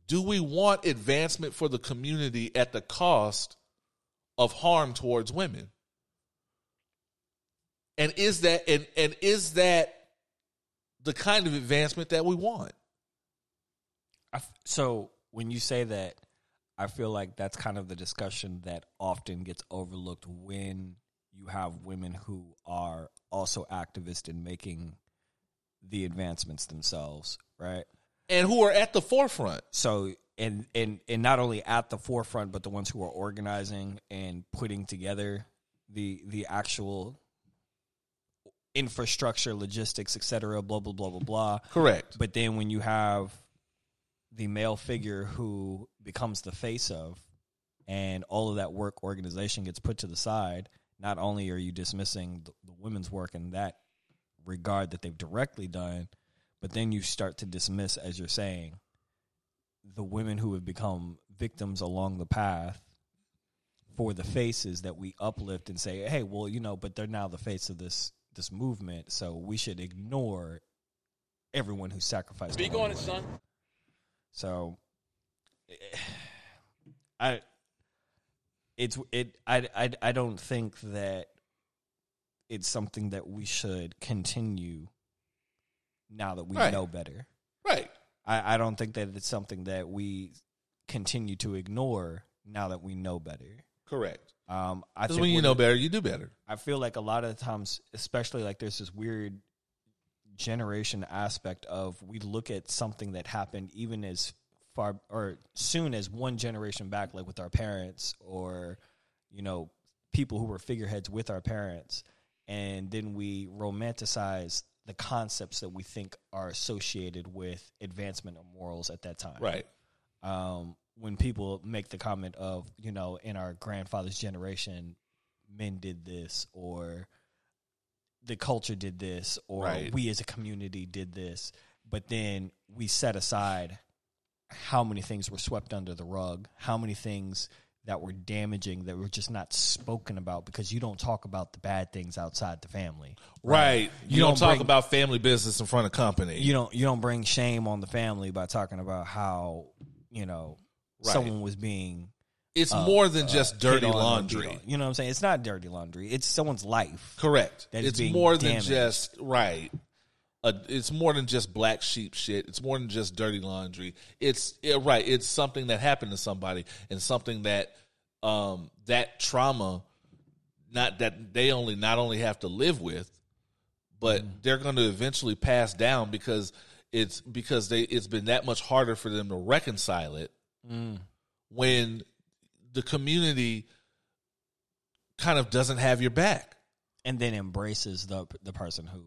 Do we want advancement for the community at the cost of harm towards women? And is that and and is that the kind of advancement that we want? I f so when you say that, I feel like that's kind of the discussion that often gets overlooked when you have women who are also activists in making the advancements themselves, right? And who are at the forefront? So and and and not only at the forefront, but the ones who are organizing and putting together the the actual infrastructure, logistics, et cetera, blah blah blah blah blah. Correct. But then when you have the male figure who becomes the face of, and all of that work organization gets put to the side, not only are you dismissing the, the women's work in that regard that they've directly done, but then you start to dismiss, as you're saying, the women who have become victims along the path for the faces that we uplift and say, hey, well, you know, but they're now the face of this this movement, so we should ignore everyone who sacrificed. Speak on it, son. So, I, it's it. I, I I don't think that it's something that we should continue. Now that we Right. know better, Right. I, I don't think that it's something that we continue to ignore. Now that we know better, Correct. um, I think when you know better, you do better. I feel like a lot of the times, especially like there's this weird generation aspect of we look at something that happened even as far or soon as one generation back, like with our parents or, you know, people who were figureheads with our parents. And then we romanticize the concepts that we think are associated with advancement of morals at that time Right. um, when people make the comment of, you know, in our grandfather's generation, men did this, or the culture did this, or Right. we as a community did this, but then we set aside how many things were swept under the rug, how many things that were damaging that were just not spoken about because you don't talk about the bad things outside the family. Right. You, You don't, don't talk bring- about family business in front of company. You don't you don't bring shame on the family by talking about how, you know, Right. someone was being it's more than just dirty on or beat laundry. You know what I'm saying? It's not dirty laundry. It's someone's life. Correct. It's more than damaged. just right. Uh, it's more than just black sheep shit. It's more than just dirty laundry. It's yeah, right. It's something that happened to somebody and something that um, that trauma, not that they only not only have to live with, but Mm-hmm. they're going to eventually pass down because it's because they it's been that much harder for them to reconcile it Mm. when the community kind of doesn't have your back. And then embraces the the person who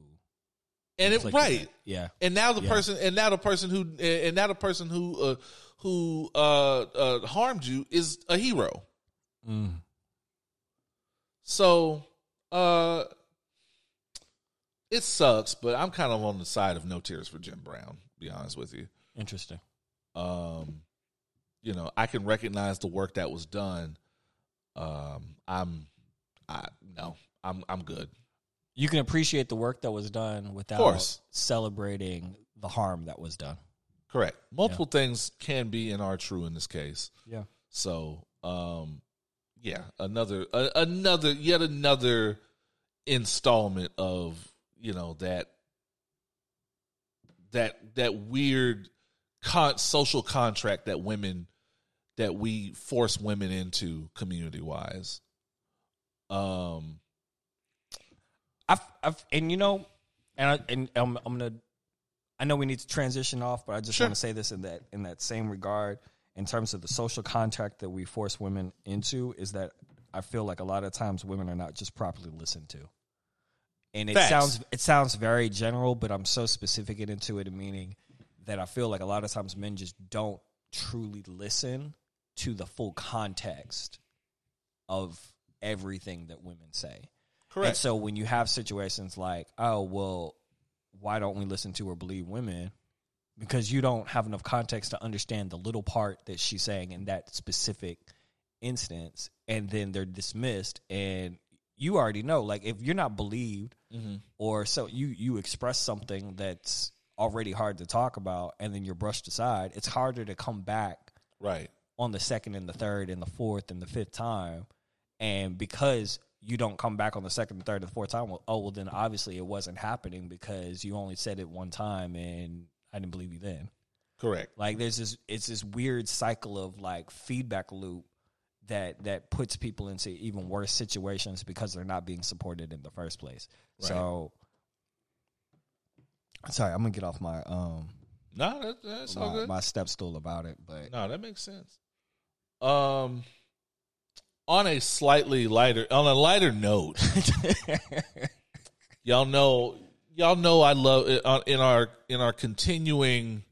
And it right. Yeah. And now the Yeah. person and now the person who and now the person who uh, who uh, uh, harmed you is a hero. Mm. So uh it sucks, but I'm kind of on the side of no tears for Jim Brown, be honest with you. Interesting. Um you know, I can recognize the work that was done. Um I'm I no, I'm I'm good. You can appreciate the work that was done without course. celebrating the harm that was done. Correct. Multiple things can be and are true in this case. Yeah. So, um, yeah, another a, another yet another installment of you know that that that weird con- social contract that women that we force women into community wise. Um, I've, I've, and you know, and I, and I'm, I'm gonna. I know we need to transition off, but I just Sure. want to say this in that in that same regard, in terms of the social contract that we force women into, is that I feel like a lot of times women are not just properly listened to, and it Facts. sounds it sounds very general, but I'm so specific into it, meaning that I feel like a lot of times men just don't truly listen to the full context of everything that women say. correct. And so when you have situations like, oh, well, why don't we listen to or believe women? Because you don't have enough context to understand the little part that she's saying in that specific instance, and then they're dismissed. And you already know, like, if you're not believed, mm-hmm. or so you you express something that's already hard to talk about, and then you're brushed aside, it's harder to come back right. On the second and the third and the fourth and the fifth time. And because you don't come back on the second, the third, and the fourth time, well, oh well, then obviously it wasn't happening because you only said it one time and I didn't believe you then. Correct. Like there's this, it's this weird cycle of like feedback loop that that puts people into even worse situations because they're not being supported in the first place. So, sorry, I'm gonna get off my um No, that, that's all my, good. my step stool about it, but No, that makes sense. Um, on a slightly lighter, on a lighter note, y'all know, y'all know, I love uh, in our in our continuing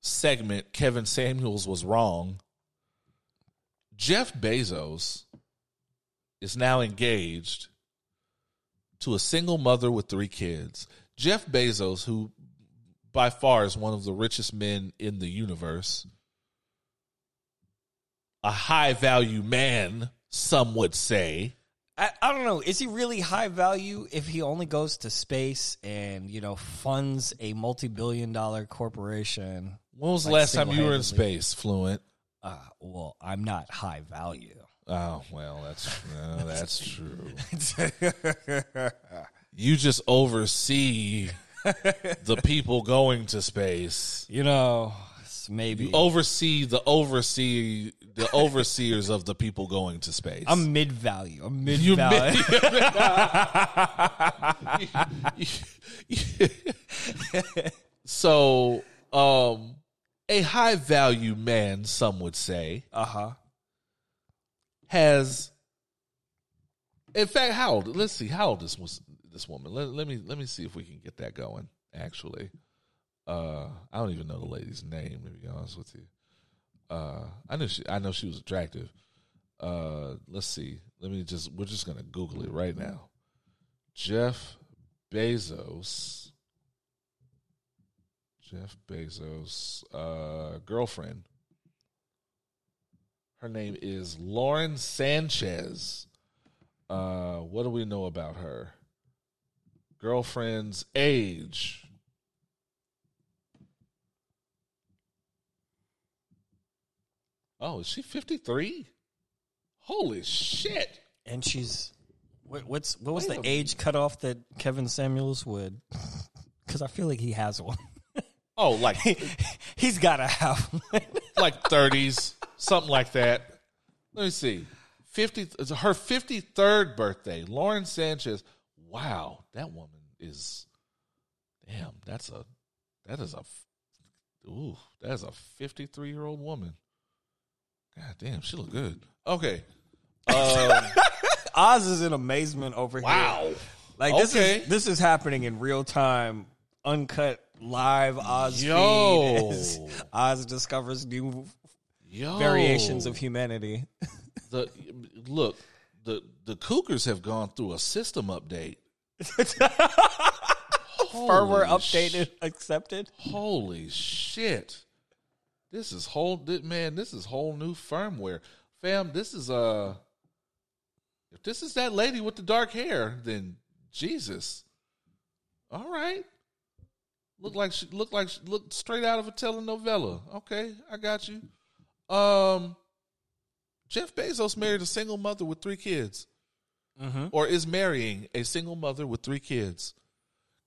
segment. Kevin Samuels was wrong. Jeff Bezos is now engaged to a single mother with three kids. Jeff Bezos, who by far is one of the richest men in the universe, a high value man, some would say. I, I don't know. Is he really high value if he only goes to space and you know funds a multi-billion dollar corporation? When was the Like last time you were in space, Fluent? Uh, well, I'm not high value. Oh well, that's no, that's true. You just oversee the people going to space. You know, maybe You oversee the oversee the overseers of the people going to space. I'm mid value. I'm mid value. so, um, a high value man, some would say, uh huh. has. In fact, how old? Let's see. How old is was this woman? Let, let me let me see if we can get that going. Actually, uh, I don't even know the lady's name. To be honest with you, uh, I knew she. I know she was attractive. Uh, let's see. Let me just. We're just gonna Google it right now. Jeff Bezos. Jeff Bezos' uh, girlfriend. Her name is Lauren Sanchez. Uh, what do we know about her? Girlfriend's age. Oh, is she 53? Holy shit. And she's what, what's what was Wait the a age cutoff that Kevin Samuels would? Because I feel like he has one. Oh, like He's got to have one. like 30s, something like that. Let me see. 50 it's her 53rd birthday. Lauren Sanchez. Wow, that woman is damn, that's a that is a ooh, that is a 53-year-old woman. God damn, she look good. Okay. Um, Oz is in amazement over here. wow. Like this Okay. is this is happening in real time, uncut live Oz Yo. feed as Oz discovers new Yo. variations of humanity. the look, the the Cougars have gone through a system update. Firmware Holy updated, accepted. Holy shit! This is whole man. This is whole new firmware, fam. This is uh, if this is that lady with the dark hair, then Jesus. All right, look like she look like she looked straight out of a telenovela. Okay, I got you. Um, Jeff Bezos married a single mother with three kids, or is marrying a single mother with three kids.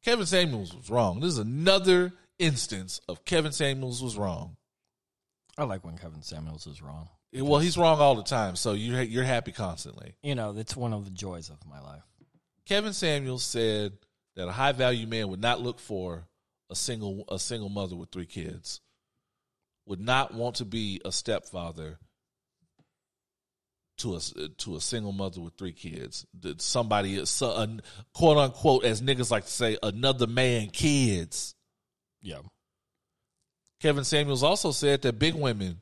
Kevin Samuels was wrong. This is another instance of Kevin Samuels was wrong. I like when Kevin Samuels is wrong. Well, he's wrong all the time, so you're you're happy constantly. You know, that's one of the joys of my life. Kevin Samuels said that a high value man would not look for a single a single mother with three kids. Would not want to be a stepfather to a to a single mother with three kids. That somebody so- quote unquote as niggas like to say another man kids. Yeah. Kevin Samuels also said that big women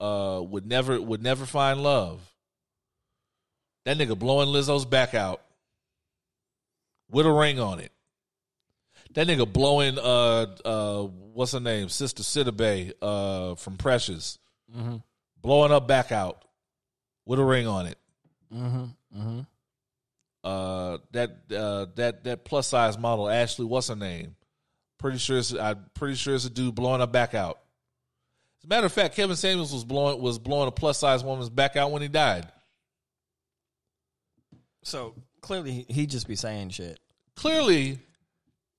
uh, would never would never find love. That nigga blowing Lizzo's back out with a ring on it. That nigga blowing uh uh what's her name Sister Sidibe uh from Precious, Mm-hmm. blowing up back out with a ring on it. Mm-hmm. Mm-hmm. Uh, that uh that that plus size model Ashley, what's her name? Pretty sure it's I'm pretty sure it's a dude blowing her back out. As a matter of fact, Kevin Samuels was blowing was blowing a plus size woman's back out when he died. So clearly, he just be saying shit Clearly,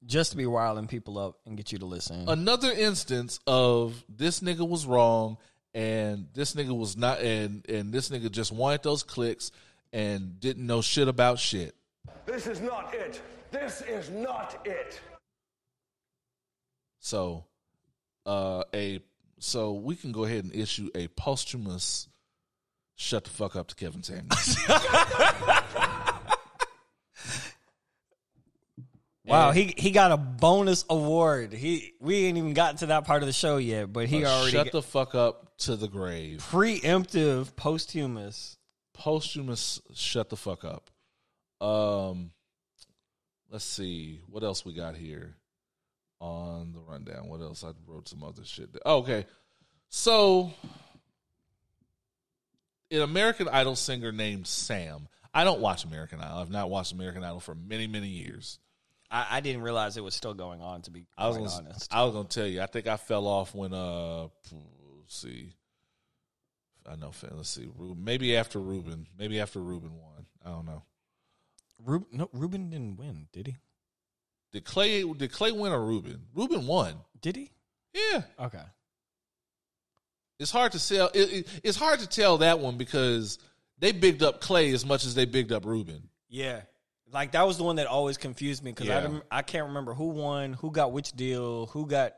just to be riling people up and get you to listen. another instance of this nigga was wrong and this nigga was not and and this nigga just wanted those clicks and didn't know shit about shit. This is not it. This is not it. So, uh, a so we can go ahead and issue a posthumous shut the fuck up to Kevin Samuels. wow, he he got a bonus award. He we ain't even gotten to that part of the show yet, but he Uh, already shut the fuck up to the grave. preemptive posthumous. Posthumous shut the fuck up. Um, let's see what else we got here on the rundown. What else? I wrote some other shit. there. Oh, okay, so an American Idol singer named Sam. I don't watch American Idol. I've not watched American Idol for many, many years. I, I didn't realize it was still going on. To be I was gonna, honest, I was gonna tell you. I think I fell off when uh, let's see. I know. Let's see. Ru- Maybe after Ruben. Maybe after Ruben won. I don't know. Ruben, no, Ruben didn't win, did he? Did Clay? Did Clay win or Ruben? Ruben won. Did he? Yeah. Okay. It's hard to sell. It, it, it's hard to tell that one because they bigged up Clay as much as they bigged up Ruben. Yeah. Like that was the one that always confused me because I Yeah. didn't, I can't remember who won, who got which deal, who got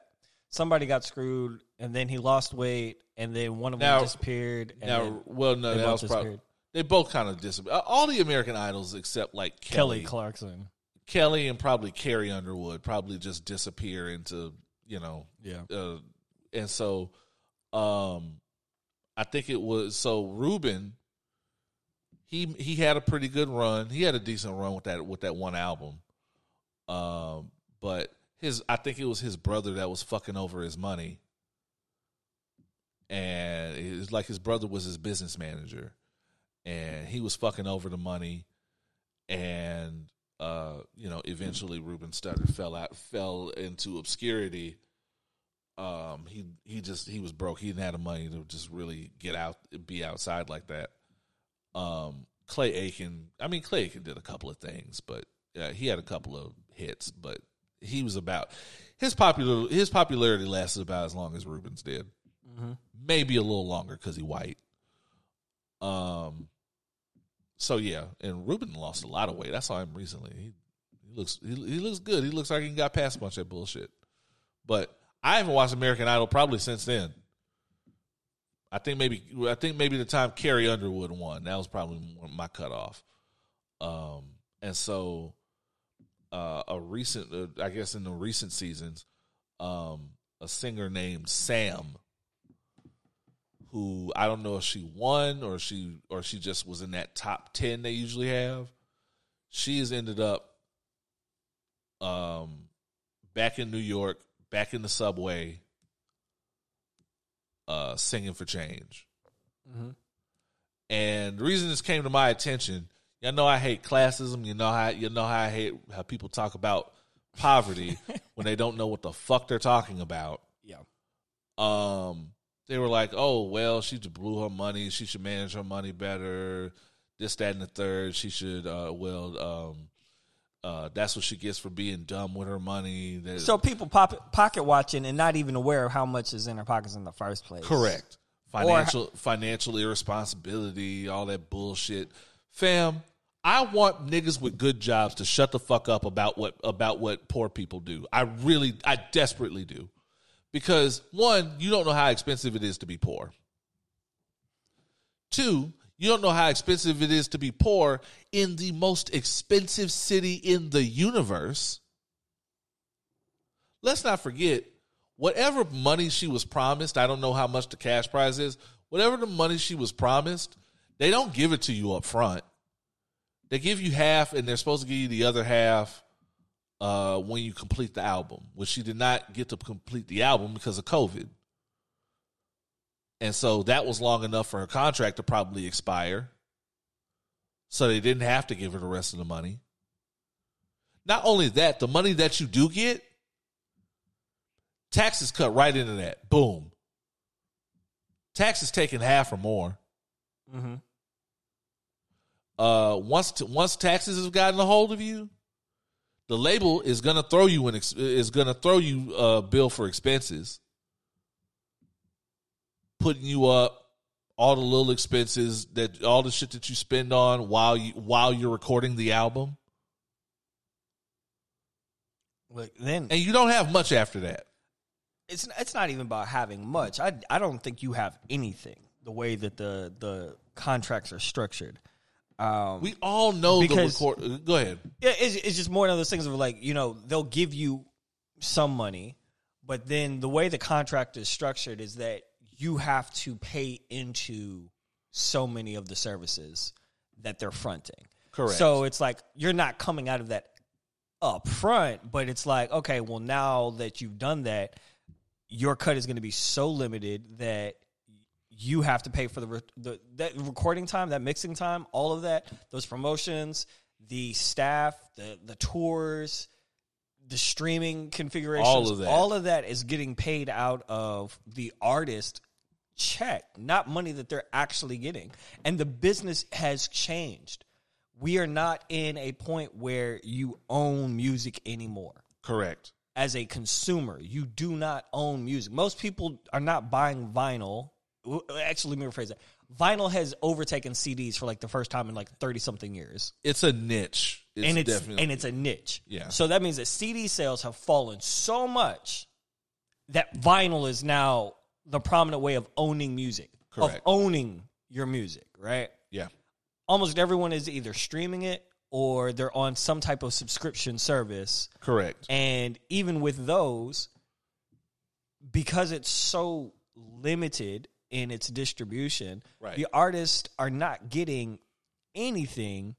somebody got screwed, and then he lost weight, and then one of Now- them disappeared. And now, well, no, they that both was probably disappeared. they both kind of disappeared. All the American Idols except like Kelly Kelly, Clarkson. Kelly, and probably Carrie Underwood probably just disappear into you know Yeah. uh, and so um I think it was so Ruben he he had a pretty good run. He had a decent run with that with that one album. Um but his I think it was his brother that was fucking over his money. and it's like his brother was his business manager, and he was fucking over the money, and uh, you know, eventually Ruben Studdard fell out, fell into obscurity. Um, he he just he was broke. He didn't have the money to just really get out, be outside like that. Um, Clay Aiken, I mean, Clay Aiken did a couple of things, but uh, he had a couple of hits, but he was about his popular his popularity lasted about as long as Ruben's did, maybe a little longer because he white. Um, so yeah, and Ruben lost a lot of weight. I saw him recently. He, he looks he, he looks good. He looks like he got past a bunch of bullshit. But I haven't watched American Idol probably since then. I think maybe I think maybe the time Carrie Underwood won that was probably my cutoff. Um, and so uh, a recent, uh, I guess in the recent seasons, um, a singer named Sam, who I don't know if she won or she or she just was in that top ten they usually have. She has ended up um, back in New York, back in the subway, uh, singing for change. Mm-hmm. And the reason this came to my attention, y'all know I hate classism. You know how you know how I hate how people talk about poverty when they don't know what the fuck they're talking about. Yeah. Um, they were like, "Oh well, she just blew her money. She should manage her money better. This, that, and the third. She should. Uh, well, um, uh, that's what she gets for being dumb with her money. That, So people pop, pocket watching and not even aware of how much is in their pockets in the first place. Correct. Financial financial irresponsibility, all that bullshit. Fam, I want niggas with good jobs to shut the fuck up about what about what poor people do. I really I desperately do. Because one, you don't know how expensive it is to be poor. Two, you don't know how expensive it is to be poor in the most expensive city in the universe. Let's not forget, whatever money she was promised, I don't know how much the cash prize is, whatever the money she was promised, they don't give it to you up front. They give you half and they're supposed to give you the other half uh, when you complete the album, which she did not get to complete the album because of COVID. And so that was long enough for her contract to probably expire. So they didn't have to give her the rest of the money. Not only that, the money that you do get, taxes cut right into that. Boom. Taxes taken half or more. Uh, once t- once taxes have gotten a hold of you, the label is gonna throw you an ex- is gonna throw you a bill for expenses, putting you up all the little expenses that all the shit that you spend on while you while you're recording the album, Look, then and you don't have much after that. it's it's not even about having much. I I don't think you have anything the way that the the contracts are structured. Um, We all know Because- the record. Go ahead. yeah, it's, it's just more of those things of like you know they'll give you some money, but then the way the contract is structured is that you have to pay into so many of the services that they're fronting. Correct. So it's like you're not coming out of that up front, but it's like okay, well now that you've done that, your cut is going to be so limited that you have to pay for the, re- the that recording time, that mixing time, all of that, those promotions, the staff, the the tours, the streaming configurations, All of that. all of that is getting paid out of the artist check, not money that they're actually getting. And the business has changed. We are not in a point where you own music anymore Correct. as a consumer. You do not own music. Most people are not buying vinyl. Actually, let me rephrase that. Vinyl has overtaken CDs for like the first time in like thirty something years, It's a niche. It's and it's definitely and it's a niche. Yeah. So that means that CD sales have fallen so much that vinyl is now the prominent way of owning music, Correct. of owning your music. Right. yeah. Almost everyone is either streaming it or they're on some type of subscription service Correct. and even with those, because it's so limited in its distribution, Right. the artists are not getting anything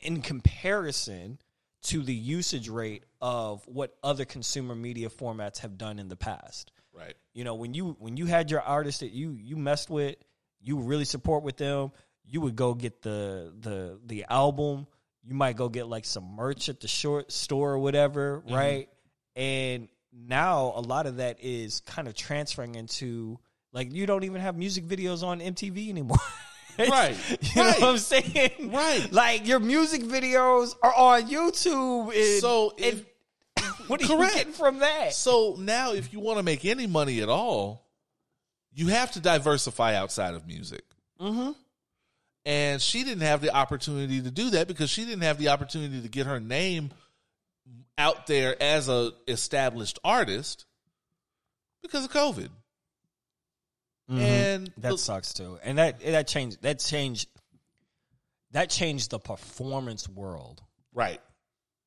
in comparison to the usage rate of what other consumer media formats have done in the past. Right. You know, when you when you had your artist that you you messed with, you really support with them. You would go get the the the album. You might go get like some merch at the short store or whatever, Mm-hmm. right? And now a lot of that is kind of transferring into like you don't even have music videos on MTV anymore. Right. you know what I'm saying? Right. Like your music videos are on YouTube. And, So and what are you getting from that? So now, if you want to make any money at all, you have to diversify outside of music. Mm-hmm. And she didn't have the opportunity to do that because she didn't have the opportunity to get her name out there as a established artist because of COVID. And That the- sucks too, and that that changed that changed that changed the performance world. right,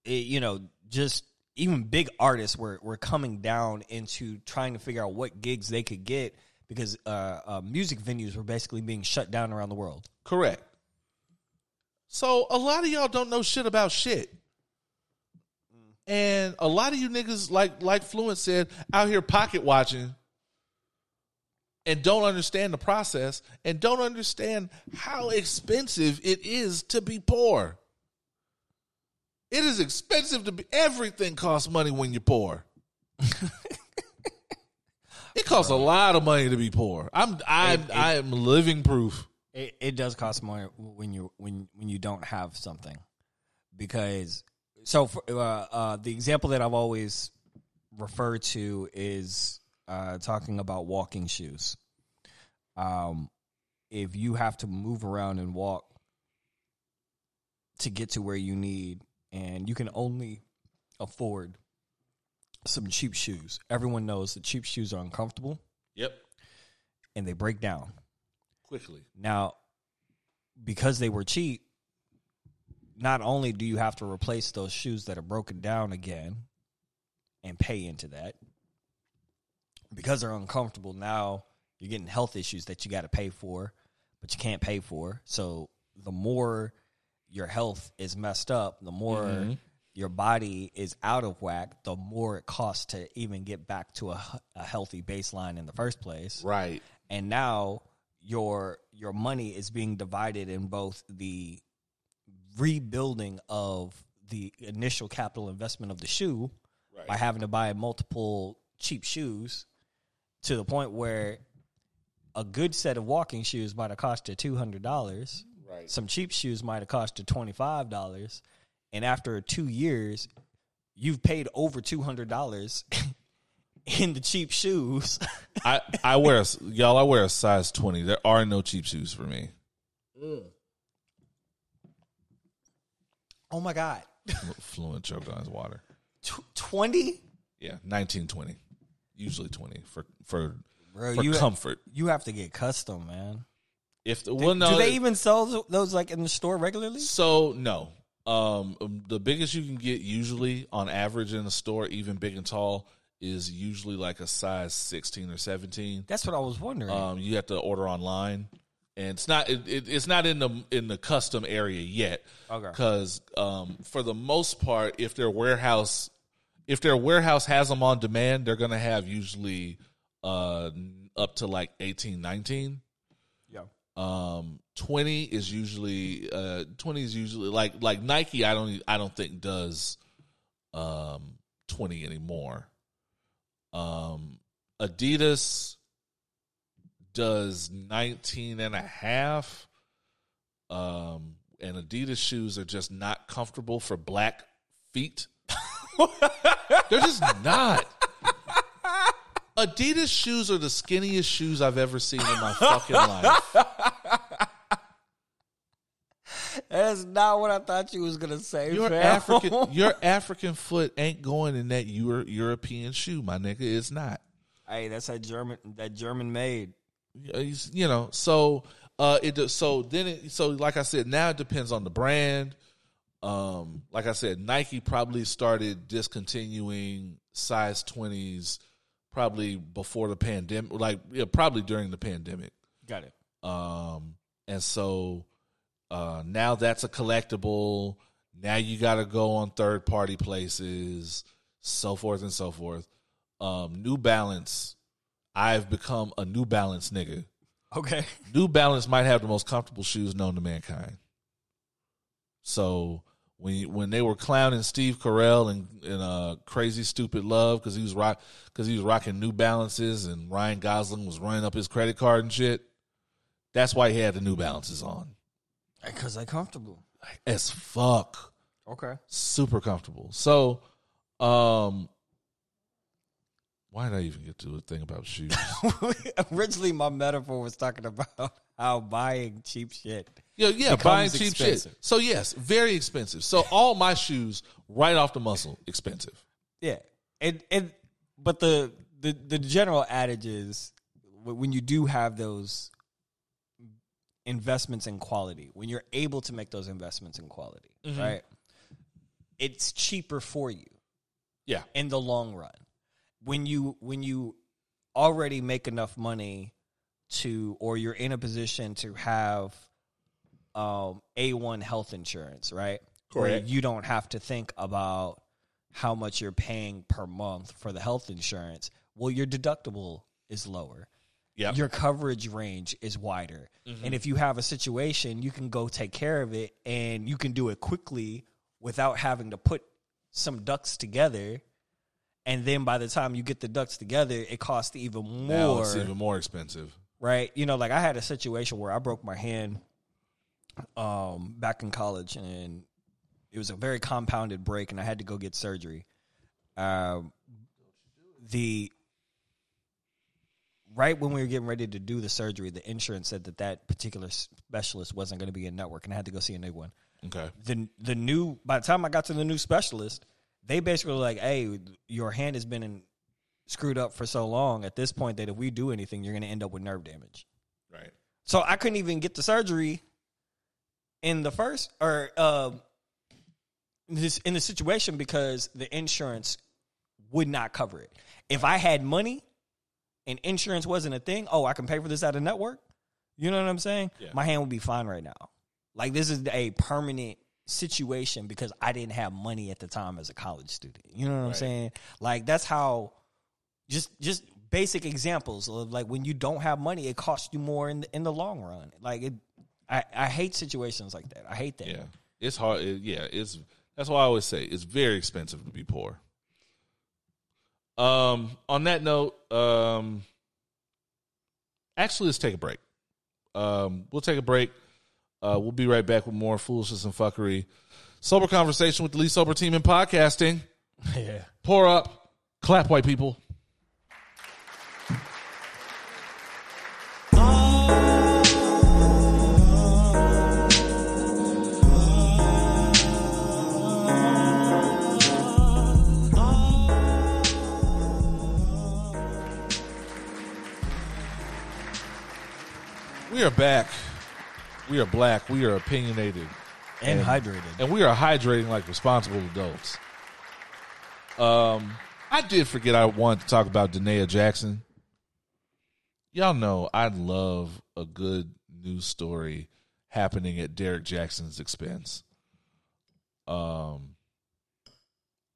It, you know, just even big artists were were coming down into trying to figure out what gigs they could get because uh, uh, music venues were basically being shut down around the world. correct. So a lot of y'all don't know shit about shit. And a lot of you niggas, like like Fluent said, out here pocket watching and don't understand the process and don't understand how expensive it is to be poor. It is expensive to be everything costs money when you're poor. it costs a lot of money to be poor. I'm I'm I am living proof. It, it does cost more when you when when you don't have something, because so for, uh, uh, the example that I've always referred to is uh, talking about walking shoes. Um, if you have to move around and walk to get to where you need, and you can only afford some cheap shoes, everyone knows that cheap shoes are uncomfortable Yep. and they break down. Quickly. Now, because they were cheap, not only do you have to replace those shoes that are broken down again and pay into that, because they're uncomfortable, now you're getting health issues that you got to pay for, but you can't pay for. So the more your health is messed up, the more mm-hmm. your body is out of whack, the more it costs to even get back to a, a healthy baseline in the first place Right. and now your your money is being divided in both the rebuilding of the initial capital investment of the shoe by having to buy multiple cheap shoes to the point where a good set of walking shoes might have cost you two hundred dollars. Right. Some cheap shoes might have cost you twenty five dollars, and after two years, you've paid over two hundred dollars in the cheap shoes. I, I wear a, y'all. I wear a size twenty. There are no cheap shoes for me. Mm. oh my god, Fluent choked on his water. twenty. Yeah, nineteen twenty. Usually twenty for for Bro, for you comfort. you have to get custom, man. If the well, no, Do they even sell those like in the store regularly? So no. Um, um, the biggest you can get usually on average in a store, even big and tall, is usually like a size sixteen or seventeen. That's what I was wondering. Um, you have to order online, and it's not it, it, it's not in the in the custom area yet. Okay. Because um, for the most part, if their warehouse if their warehouse has them on demand, they're gonna have usually uh up to like 18, 19. yeah. Um, twenty is usually uh twenty is usually like like Nike. I don't I don't think does um twenty anymore. Um, Adidas does 19 and a half. Um, and Adidas shoes are just not comfortable for black feet. They're just not. Adidas shoes are the skinniest shoes I've ever seen in my fucking life. That's not what I thought you was gonna say. Your. African, your African foot ain't going in that Euro, European shoe, my nigga. It's not. hey, that's that German that German made. You know so uh it so then it so like i said now it depends on the brand um like i said nike probably started discontinuing size 20s probably before the pandemic like yeah, probably during the pandemic Got it. um and so uh now that's a collectible now you got to go on third party places so forth and so forth um new balance I've become a New Balance nigga. Okay. New Balance might have the most comfortable shoes known to mankind. So when you- when they were clowning Steve Carell and in uh, Crazy Stupid Love because he was rock because he was rocking New Balances and Ryan Gosling was running up his credit card and shit. That's why he had the New Balances on. Because they're comfortable. As fuck. Okay. super comfortable. So, um, why did I even get to a thing about shoes? Originally, my metaphor was talking about how buying cheap shit. Yeah, yeah, buying cheap expensive. shit. So yes, very expensive. So all my shoes, right off the muscle, expensive. Yeah, and and but the the the general adage is when you do have those investments in quality, when you're able to make those investments in quality, mm-hmm. right? It's cheaper for you Yeah, in the long run. When you when you already make enough money to or you're in a position to have um A1 health insurance, right? Where Correct. you don't have to think about how much you're paying per month for the health insurance. Well, your deductible is lower. yeah, Your coverage range is wider. And if you have a situation, you can go take care of it and you can do it quickly without having to put some ducks together. And then by the time you get the ducks together, it costs even now more. it's even more expensive. right? You know, like I had a situation where I broke my hand um back in college and it was a very compounded break and I had to go get surgery. Um the right when we were getting ready to do the surgery, the insurance said that that particular specialist wasn't going to be in network and I had to go see a new one Okay, the the new by the time I got to the new specialist, they basically were like, "Hey, your hand has been in, screwed up for so long. At this point, that if we do anything, you're going to end up with nerve damage." right. So I couldn't even get the surgery in the first or um this in the situation because the insurance would not cover it. If I had money and insurance wasn't a thing, oh, I can pay for this out of network. You know what I'm saying? Yeah. My hand would be fine right now. Like this is a permanent situation because I didn't have money at the time as a college student. You know what I'm saying? Like that's how just just basic examples of like when you don't have money, it costs you more in the, in the long run. Like it, I I hate situations like that. I hate that. Yeah, it's hard. It, yeah, it's that's why I always say it's very expensive to be poor. Um, on that note, um, actually, let's take a break. Um, we'll take a break. Uh, we'll be right back with more foolishness and fuckery. Sober conversation with the least sober team in podcasting. yeah. Pour up, clap, white people. We are back. We are black. We are opinionated. And, And- hydrated. and we are hydrating like responsible adults. Um, I did forget I wanted to talk about Da'Naia Jackson. Y'all know I love a good news story happening at Derrick Jackson's expense. Um,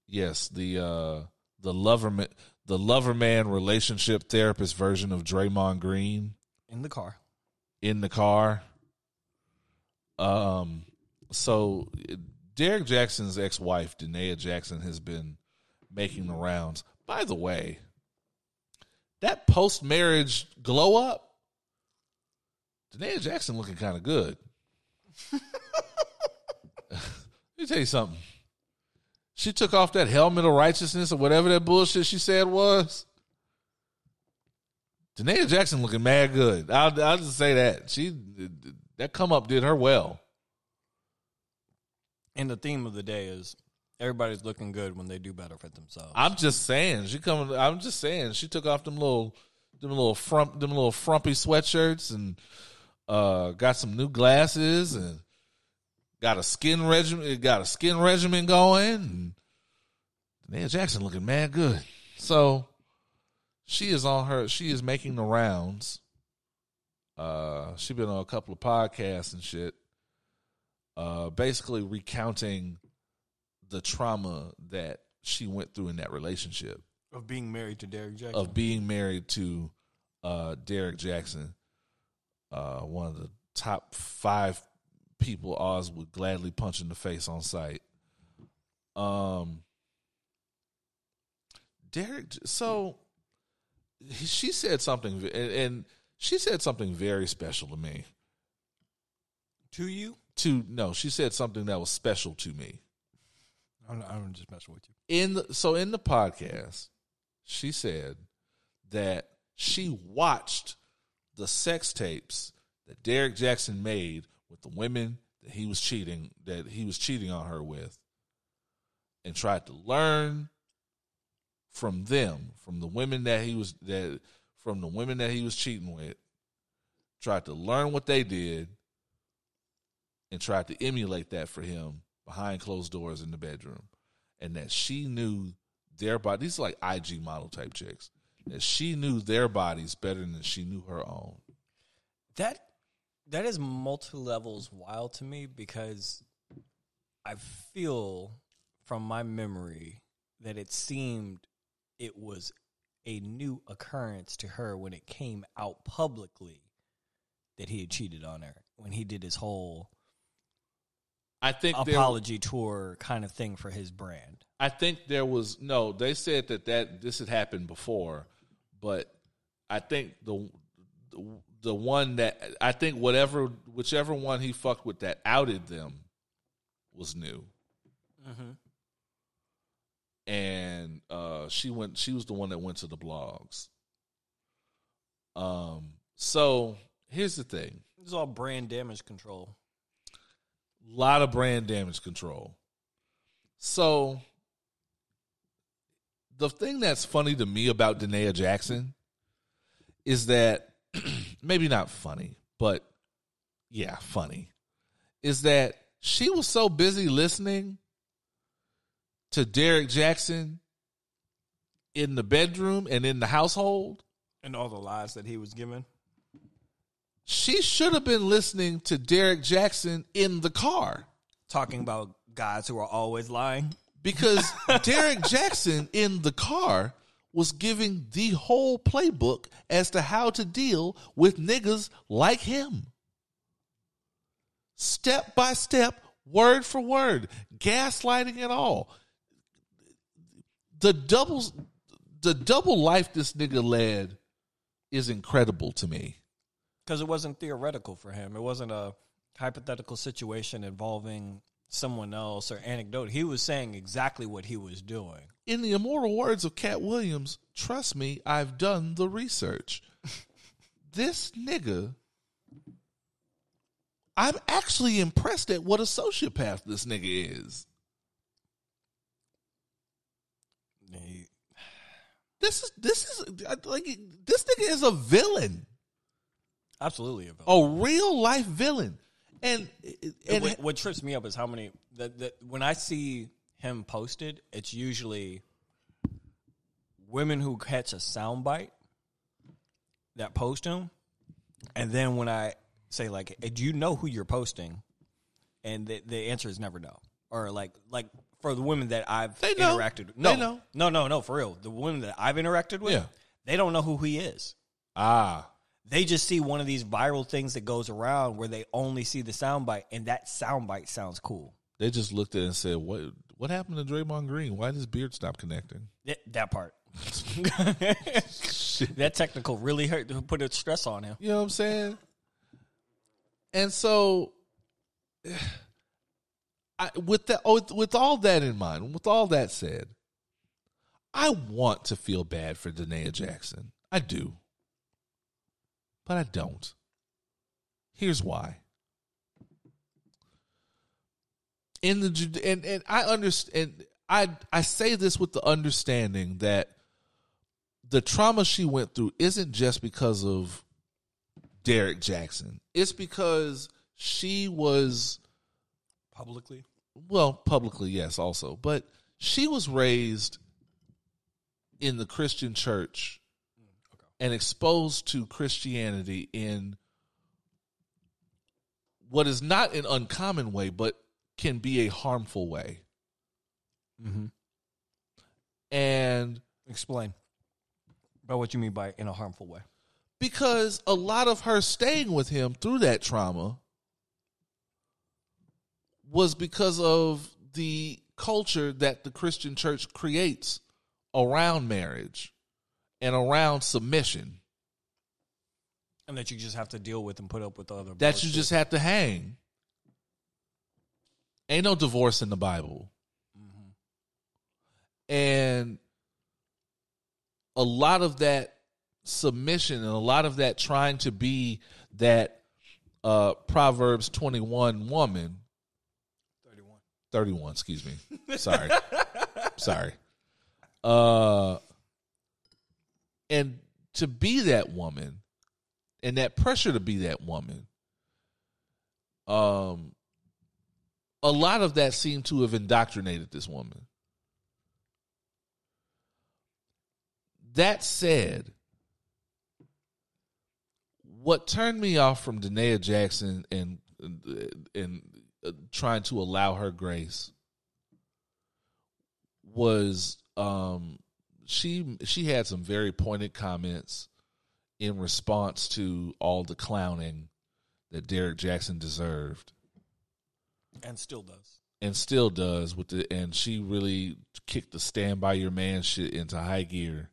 yes, the uh, the lover the lover man relationship therapist version of Draymond Green in the car. In the car. Um, so Derrick Jackson's ex-wife, Da'Naia Jackson, has been making the rounds. By the way, that post-marriage glow up, Da'Naia Jackson looking kind of good. Let me tell you something. She took off that helmet of righteousness or whatever that bullshit she said was. Da'Naia Jackson looking mad good. I'll, I'll just say that she that come up did her well. And the theme of the day is everybody's looking good when they do better for themselves. I'm just saying she coming. I'm just saying she took off them little them little frump them little frumpy sweatshirts and uh got some new glasses and got a skin regimen got a skin regimen going. And Da'Naia Jackson looking mad good. So she is on her. She is making the rounds. Uh, she been on a couple of podcasts and shit. Uh, basically recounting the trauma that she went through in that relationship of being married to Derrick Jackson. of being married to uh, Derrick Jackson, uh, one of the top five people Oz would gladly punch in the face on sight. Um, Derrick, so she said something, and, and she said something very special to me. To you? To no, she said something that was special to me. I'm, I'm just messing with you. in the, so in the podcast, she said that she watched the sex tapes that Derrick Jackson made with the women that he was cheating that he was cheating on her with and tried to learn from them, from the women that he was that from the women that he was cheating with, tried to learn what they did and tried to emulate that for him behind closed doors in the bedroom. And that she knew their body these are like IG model type chicks. That she knew their bodies better than she knew her own. That that is multi levels wild to me because I feel from my memory that it seemed it was a new occurrence to her when it came out publicly that he had cheated on her when he did his whole I think there, apology tour kind of thing for his brand. I think there was no. They said that that this had happened before, but I think the the, the one that I think whatever whichever one he fucked with that outed them was new. Mm-hmm. And uh, she went. She was the one that went to the blogs. Um. So here's the thing: It's all brand damage control. A lot of brand damage control. So the thing that's funny to me about Da'Naia Jackson is that maybe not funny, but yeah, funny. Is that she was so busy listening to Derrick Jackson in the bedroom and in the household And all the lies that he was given. she should have been listening to Derrick Jackson in the car. Talking about guys who are always lying. because Derrick Jackson in the car was giving the whole playbook as to how to deal with niggas like him. Step by step, word for word, gaslighting and all. The doubles the double life this nigga led is incredible to me. because it wasn't theoretical for him. It wasn't a hypothetical situation involving someone else or anecdote. He was saying exactly what he was doing. In the immortal words of Katt Williams, trust me, I've done the research. this nigga, I'm actually impressed at what a sociopath this nigga is. He- This is this is uh, like this nigga is a villain, absolutely. A villain. a real life villain, and and what, what trips me up is how many that, that when I see him posted, it's usually women who catch a soundbite that post him, and then when I say like, "Do you know who you're posting?" and the, the answer is never no, or like like for the women that I've They know. interacted with, no, know. no, no, no, for real, the women that I've interacted with, Yeah. they don't know who he is ah, they just see one of these viral things that goes around where they only see the soundbite and that soundbite sounds cool. they just looked at it and said, "What what happened to Draymond Green? Why did his beard stop connecting?" That, that part. that technical really hurt put a stress on him. You know what I'm saying? And so, I, with that, oh, with, all that in mind, with all that said, I want to feel bad for Da'Naia Jackson. I do, but I don't. Here's why. In the and and I understand. I I say this with the understanding that the trauma she went through isn't just because of Derrick Jackson. It's because she was Publicly. Well, publicly, yes, also, but she was raised in the Christian church and exposed to Christianity in what is not an uncommon way, but can be a harmful way. Mm-hmm. And Explain. By what you mean by in a harmful way. because a lot of her staying with him through that trauma was because of the culture that the Christian church creates around marriage and around submission and that you just have to deal with and put up with other that you just have to hang. Ain't no divorce in the Bible. And a lot of that submission and a lot of that trying to be that uh Proverbs 21 woman 31. 31, excuse me. Sorry. Sorry. Uh and to be that woman and that pressure to be that woman um a lot of that seemed to have indoctrinated this woman. That said, what turned me off from Da'Naia Jackson and and trying to allow her grace was um she she had some very pointed comments in response to all the clowning that Derrick Jackson deserved and still does. and still does with the and she really kicked the stand by your man shit into high gear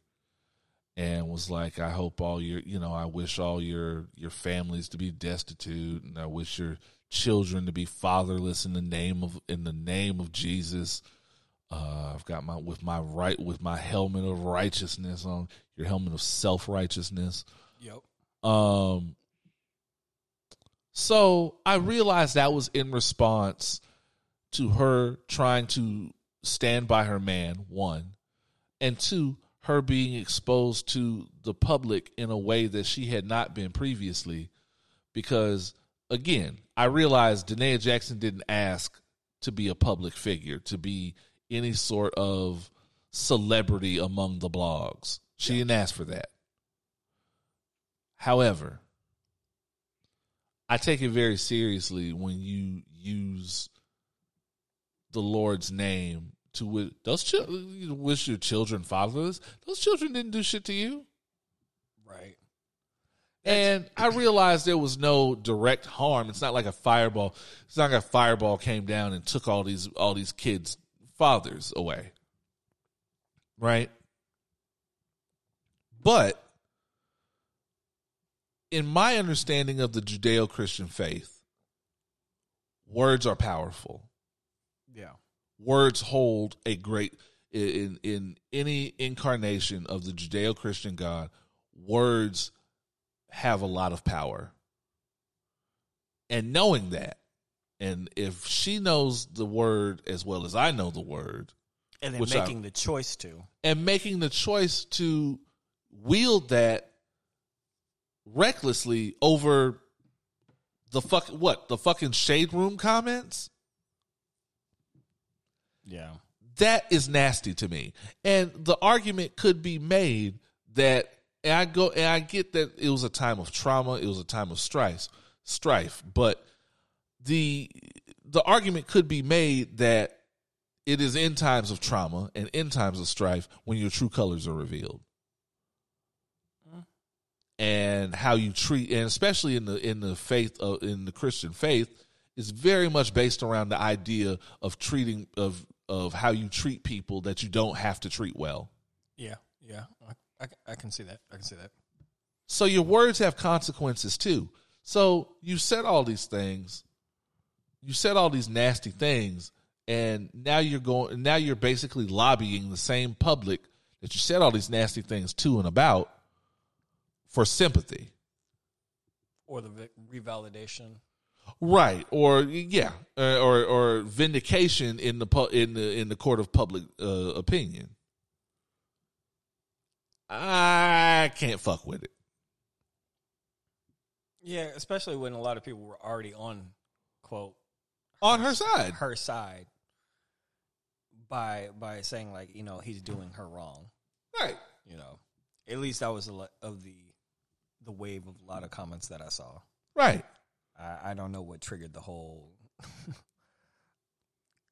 and was like I hope all your you know I wish all your your families to be destitute and I wish your children to be fatherless in the name of in the name of Jesus uh I've got my with my right with my helmet of righteousness on your helmet of self-righteousness Yep. um, so I realized that was in response to her trying to stand by her man, one, and two, her being exposed to the public in a way that she had not been previously. Because again, I realized Da'Naia Jackson didn't ask to be a public figure, to be any sort of celebrity among the blogs. She didn't ask for that. However, I take it very seriously when you use the Lord's name to wi- those wish your children fatherless. Those children didn't do shit to you. Right. And I realized there was no direct harm. It's not like a fireball. It's not like a fireball came down and took all these all these kids' fathers away. Right? But in my understanding of the Judeo-Christian faith, words are powerful Yeah. words hold a great in in any incarnation of the Judeo-Christian God, words have a lot of power. And knowing that, and if she knows the word as well as I know the word, And then Which I- making the choice to. and making the choice to wield that recklessly over the fuck what the fucking shade room comments Yeah. that is nasty to me. And the argument could be made that and I go and I get that it was a time of trauma, it was a time of strife, strife, but the the argument could be made that it is in times of trauma and in times of strife when your true colors are revealed. Mm. And how you treat and especially in the in the faith of in the Christian faith is very much based around the idea of treating of of how you treat people that you don't have to treat well. Yeah. Yeah. I, I, I can see that. I can see that. So your words have consequences too. So you said all these things, you said all these nasty things, and now you're going. Now you're basically lobbying the same public that you said all these nasty things to and about for sympathy, Or the revalidation. right? Or yeah, uh, or or vindication in the in the in the court of public uh, opinion. I can't fuck with it. Yeah, especially when a lot of people were already on quote On her side, her side by by saying like you know he's doing her wrong. right? You know, at least that was a lot of the the wave of a lot of comments that I saw. Right. I, I don't know what triggered the whole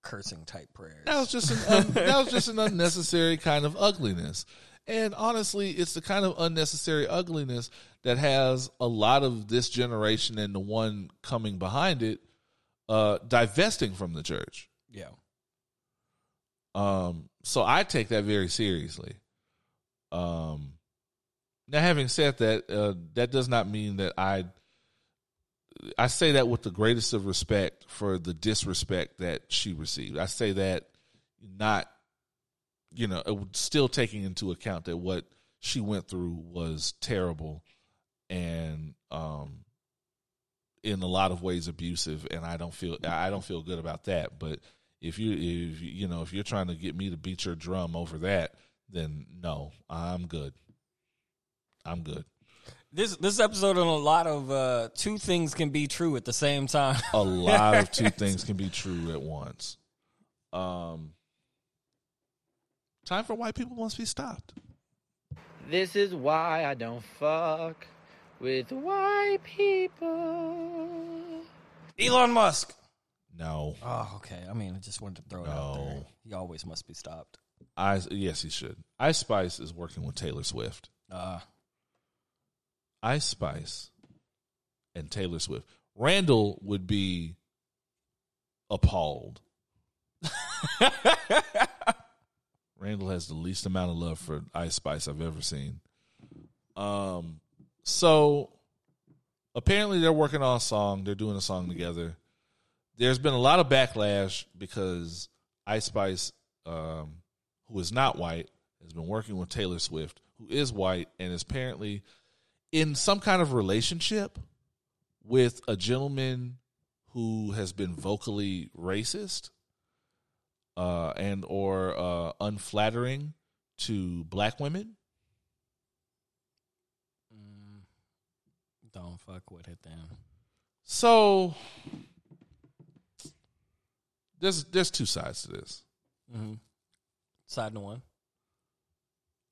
cursing type prayers. That was just an un, that was just an unnecessary kind of ugliness. And honestly, it's the kind of unnecessary ugliness that has a lot of this generation and the one coming behind it uh, divesting from the church. Yeah. Um, so I take that very seriously. Um, now, having said that, uh, that does not mean that I. I say that with the greatest of respect for the disrespect that she received. I say that not, you know, still taking into account that what she went through was terrible and um in a lot of ways abusive and I don't feel I don't feel good about that. But if you if you know if you're trying to get me to beat your drum over that then no I'm good. I'm good. This this episode on a lot of uh, two things can be true at the same time. a lot of two things can be true at once. Um time for white people must be stopped This is why I don't fuck with white people. Elon Musk. no Oh, okay. I mean, I just wanted to throw it out there. No. He always must be stopped. I yes he should Ice Spice is working with Taylor Swift Uh, Ice Spice and Taylor Swift. Randall would be appalled. Randall has the least amount of love for Ice Spice I've ever seen. Um, so apparently they're working on a song. They're doing a song together. There's been a lot of backlash because Ice Spice, um, who is not white, has been working with Taylor Swift, who is white and is apparently in some kind of relationship with a gentleman who has been vocally racist uh, and or uh, unflattering to black women. mm, don't fuck with it then. So there's there's two sides to this. Mm-hmm. Side to one.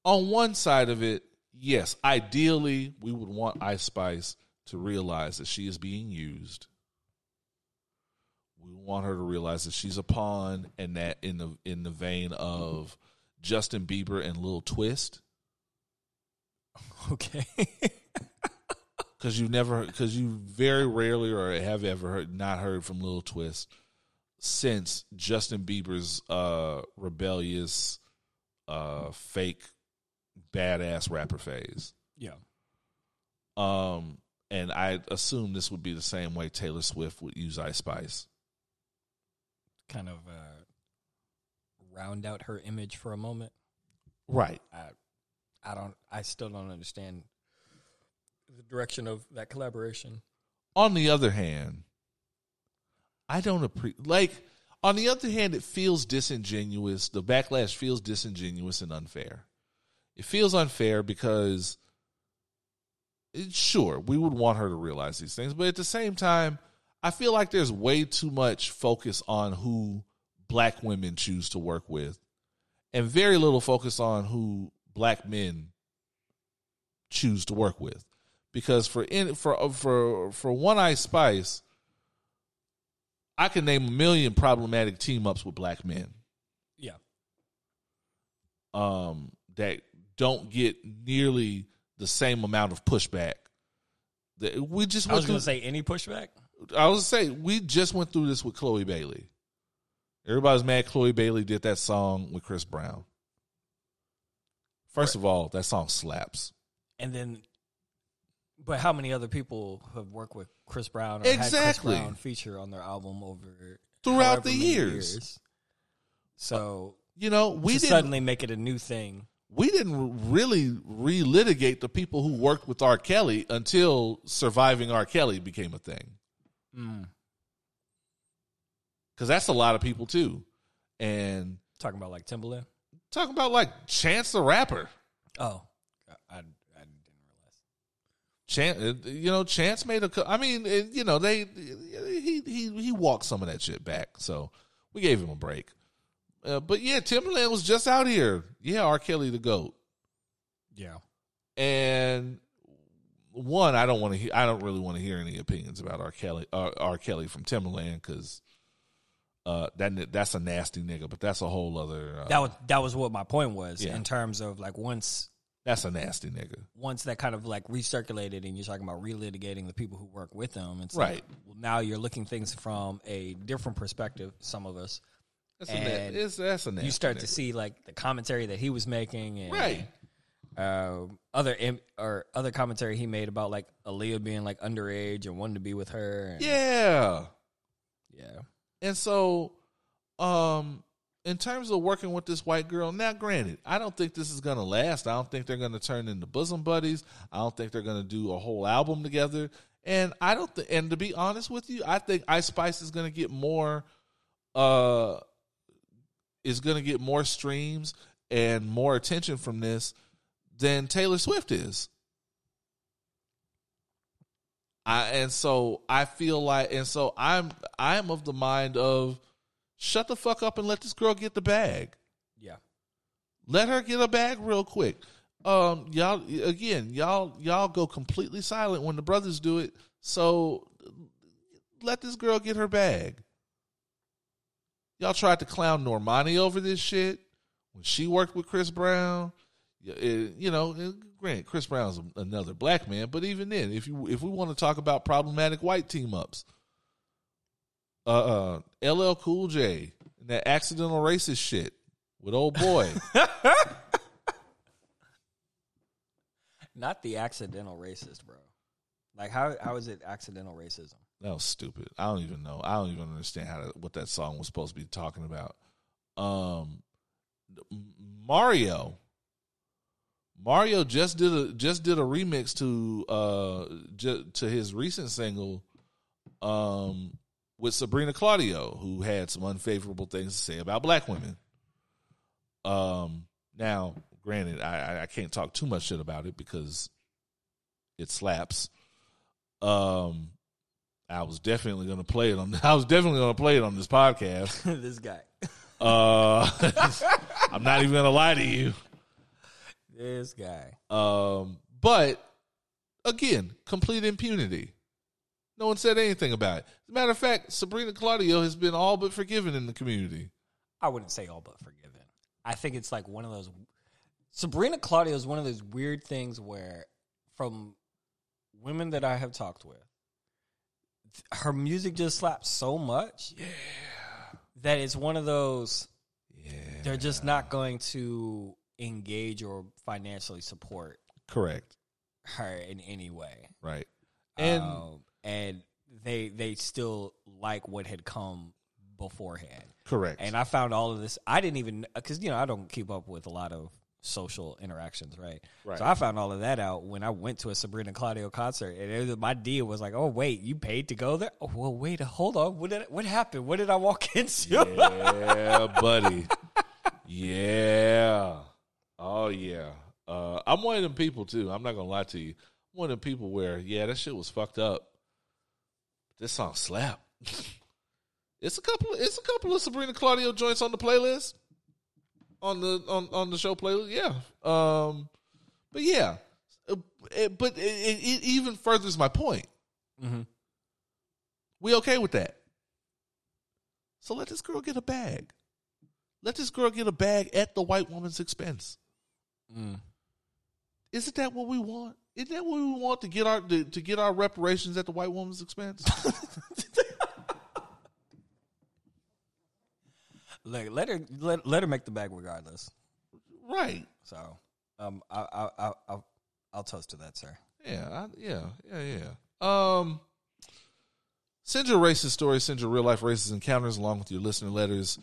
On one side of it, yes, ideally we would want Ice Spice to realize that she is being used. We want her to realize that she's a pawn and that in the in the vein of Justin Bieber and Lil Twist. Okay. because you never because you very rarely or have ever heard not heard from Lil Twist since Justin Bieber's uh rebellious uh fake badass rapper phase. yeah. Um and I assume this would be the same way Taylor Swift would use Ice Spice. Kind of uh, round out her image for a moment. Right. I, I don't. I still don't understand the direction of that collaboration. On the other hand, I don't appreciate like on the other hand it feels disingenuous. The backlash feels disingenuous and unfair. It feels unfair because it, sure, we would want her to realize these things, but at the same time, I feel like there's way too much focus on who black women choose to work with and very little focus on who black men choose to work with because for in for for for one Ice Spice i can name a million problematic team ups with black men Yeah. um that don't get nearly the same amount of pushback that we just I was going to say any pushback. I was say we just went through this with Chloe Bailey. Everybody's mad Chloe Bailey did that song with Chris Brown. First of all, that song slaps. And then, but how many other people have worked with Chris Brown or Exactly. had Chris Brown feature on their album over Throughout the many years. So You know, we suddenly make it a new thing. we didn't really relitigate the people who worked with R. Kelly until surviving R. Kelly became a thing. Mm. Because that's a lot of people too. And Talking about like Timbaland. talking about like Chance the Rapper. Oh, I, I didn't realize. Chance, uh, you know, Chance made a. I mean, uh, you know, they he he he walked some of that shit back, so we gave him a break. Uh, but yeah, Timbaland was just out here. Yeah, R. Kelly the goat, Yeah. and one, I don't want to. hear I don't really want to hear any opinions about R. Kelly. R. R. Kelly from Timbaland because Uh, that that's a nasty nigga, but that's a whole other. Uh, That was that was what my point was Yeah. in terms of like once that's a nasty nigga. once that kind of like recirculated and you're talking about relitigating the people who work with them and Right. well, now you're looking things from a different perspective some of us That's a, na- it's, that's a nasty you start to see like the commentary that he was making and right. uh, other Im- or other commentary he made about like Aaliyah being like underage and wanting to be with her and, Yeah. yeah And so, um, in terms of working with this white girl, now granted, I don't think this is gonna last. I don't think they're gonna turn into bosom buddies. I don't think they're gonna do a whole album together. And I don't think. And to be honest with you, I think Ice Spice is gonna get more. Uh, is gonna get more streams and more attention from this than Taylor Swift is. I and so I feel like and so I'm I'm of the mind of shut the fuck up and let this girl get the bag. yeah Let her get a bag real quick. Um y'all again, y'all y'all go completely silent when the brothers do it. So let this girl get her bag. Y'all tried to clown Normani over this shit when she worked with Chris Brown. It- you know, grant Chris Brown's another black man, but even then, if you if we want to talk about problematic white team ups, uh, uh, LL Cool J and that accidental racist shit with old boy, not the accidental racist bro like how how is it accidental racism that was stupid. I don't even know. I don't even understand how to, what that song was supposed to be talking about. Um, Mario. Mario just did a just did a remix to uh ju- to his recent single um with Sabrina Claudio who had some unfavorable things to say about black women. Um now granted I I- can't talk too much shit about it because it slaps. Um I was definitely going to play it on I was definitely going to play it on this podcast. this guy Uh I'm not even going to lie to you. This guy Um, but again, complete impunity. No one said anything about it. As a matter of fact, Sabrina Claudio has been all but forgiven in the community. I wouldn't say all but forgiven. I think it's like one of those. Sabrina Claudio is one of those weird things where, from women that I have talked with, her music just slaps so much, that it's one of those. Yeah, They're just not going to engage or financially support correct. her in any way, Right. And Um, and they they still like what had come beforehand. correct. And I found all of this. I didn't even because you know I don't keep up with a lot of social interactions, right? Right. So I found all of that out when I went to a Sabrina Claudio concert, and it was, my deal was like, "Oh wait, you paid to go there? Oh, well, wait, hold on. What did what happened? What did I walk into? yeah, buddy. Yeah. Oh yeah. Uh, I'm one of them people too. I'm not gonna lie to you. I'm one of them people where yeah, that shit was fucked up. This song slap. it's a couple. It's a couple of Sabrina Claudio joints on the playlist. On the on on the show playlist, yeah. Um, but yeah, Uh, it- but it, it, it even furthers my point. Mm-hmm. We okay with that? So let this girl get a bag. Let this girl get a bag at the white woman's expense. Mm. Isn't that what we want? Isn't that what we want to get our to, to get our reparations at the white woman's expense? Look, let her let, let her make the bag regardless. right. So, um, I I I I'll, I'll toast to that, sir. Yeah, I, yeah, yeah, yeah. Um, send your racist stories, send your real life racist encounters along with your listener letters.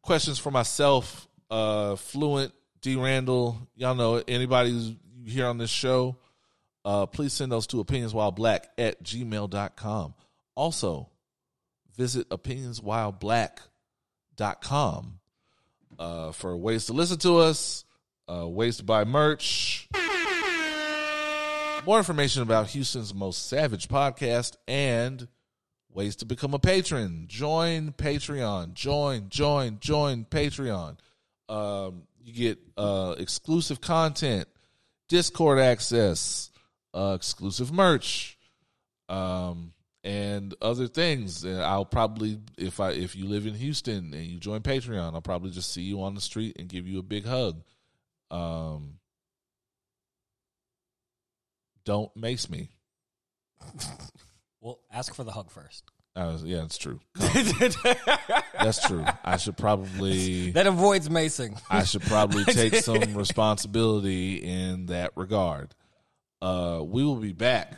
Questions for myself, uh, Fluent, D. Randall, y'all know. Anybody who's here on this show, uh, please send those to opinionswhileblack at gmail.com. Also, visit opinionswhileblack.com uh, for ways to listen to us, uh, ways to buy merch, more information about Houston's most savage podcast and ways to become a patron. Join Patreon. Join, join, join Patreon. Um, you get uh, exclusive content, Discord access, uh, exclusive merch, um, and other things. And I'll probably if I if you live in Houston and you join Patreon, I'll probably just see you on the street and give you a big hug. Um, don't mace me. Well, ask for the hug first. Uh, yeah, it's true. That's true. I should probably That avoids macing. I should probably take some responsibility in that regard. Uh, we will be back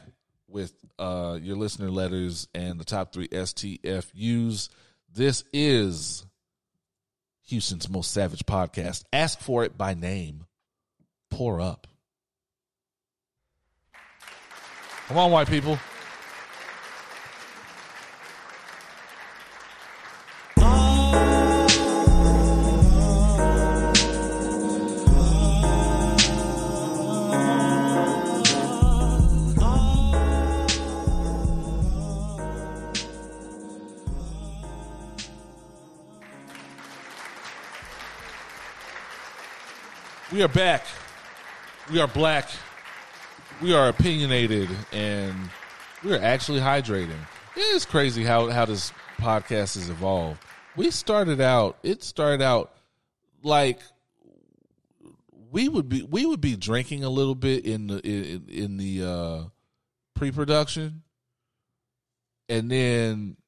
with uh, your listener letters and the top three STFUs. This is Houston's most savage podcast. Ask for it by name. Pour up. Come on, white people. We are back. We are black. We are opinionated, and we are actually hydrating. It is crazy how how this podcast has evolved. We started out. It started out like we would be we would be drinking a little bit in the in, in the uh, pre-production, and then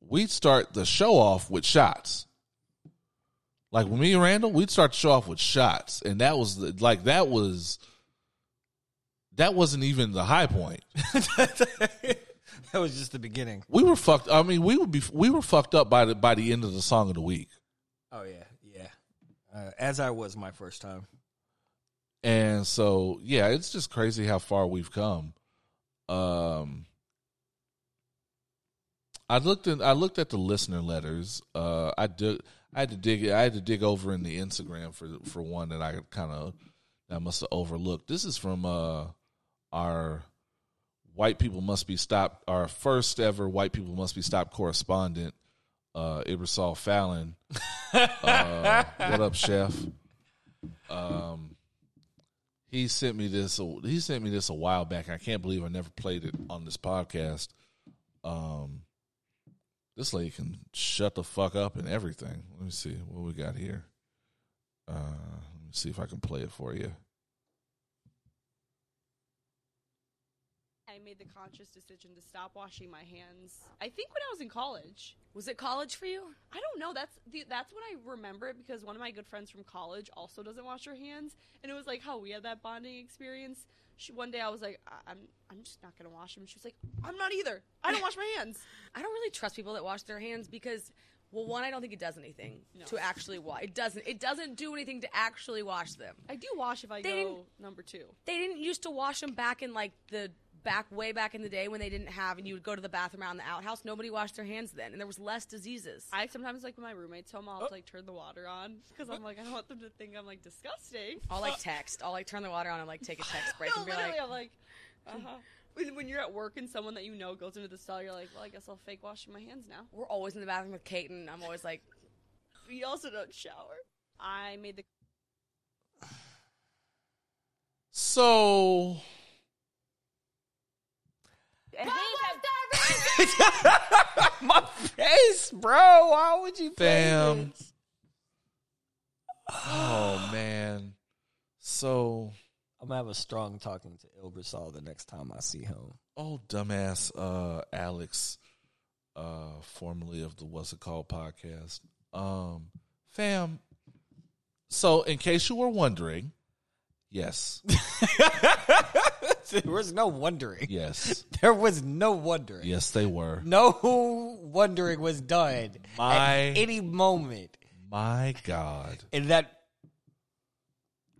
we'd start the show off with shots. Like when me and Randall, we'd start to show off with shots, and that was the, like that was that wasn't even the high point. That was just the beginning. We were fucked. I mean, we would be we were fucked up by the by the end of the song of the week, Oh yeah, yeah. Uh, as I was my first time. and so yeah, it's just crazy how far we've come. Um, I looked in, I looked at the listener letters. Uh, I did. I had to dig. I had to dig over in the Instagram for for one that I kind of I must have overlooked. This is from uh, our white people must be stopped. Our first ever white people must be stopped correspondent, uh, Ibersol Fallon. uh, what up, chef? Um, he sent me this. He sent me this a while back. I can't believe I never played it on this podcast. Um, this lady can shut the fuck up and everything. Let me see what we got here. Uh, let me see if I can play it for you. I made the conscious decision to stop washing my hands. I think when I was in college. Was it college for you? I don't know. That's the, that's when I remember it because one of my good friends from college also doesn't wash her hands, and it was like how we had that bonding experience. She, one day I was like, I- I'm I'm just not gonna wash them. She was like, I'm not either. I don't wash my hands. I don't really trust people that wash their hands because, well, one, I don't think it does anything No. to actually wash. It doesn't. It doesn't do anything to actually wash them. I do wash if I They go number two. They didn't used to wash them back in like the back way back in the day when they didn't have and you would go to the bathroom out in the outhouse. Nobody washed their hands then, and there was less diseases. I sometimes like when my roommates home, I'll like turn the water on because I'm like I don't want them to think I'm like disgusting. I'll like text. I'll like turn the water on and like take a text break no, and be literally, like, I'm like, uh-huh. when, when you're at work and someone that you know goes into the stall, you're like, well, I guess I'll fake washing my hands now. we're always in the bathroom with Kate, and I'm always like, We also don't shower. I made the So My face, bro. Why would you play Fam. Oh man. So I'm gonna have a strong talking to Ilbersol the next time I see him. oh dumbass uh Alex uh formerly of the What's It Called podcast. Um fam. So in case you were wondering, yes. there was no wondering. Yes. There was no wondering. Yes, they were. No wondering was done My- at any moment. My God. And that.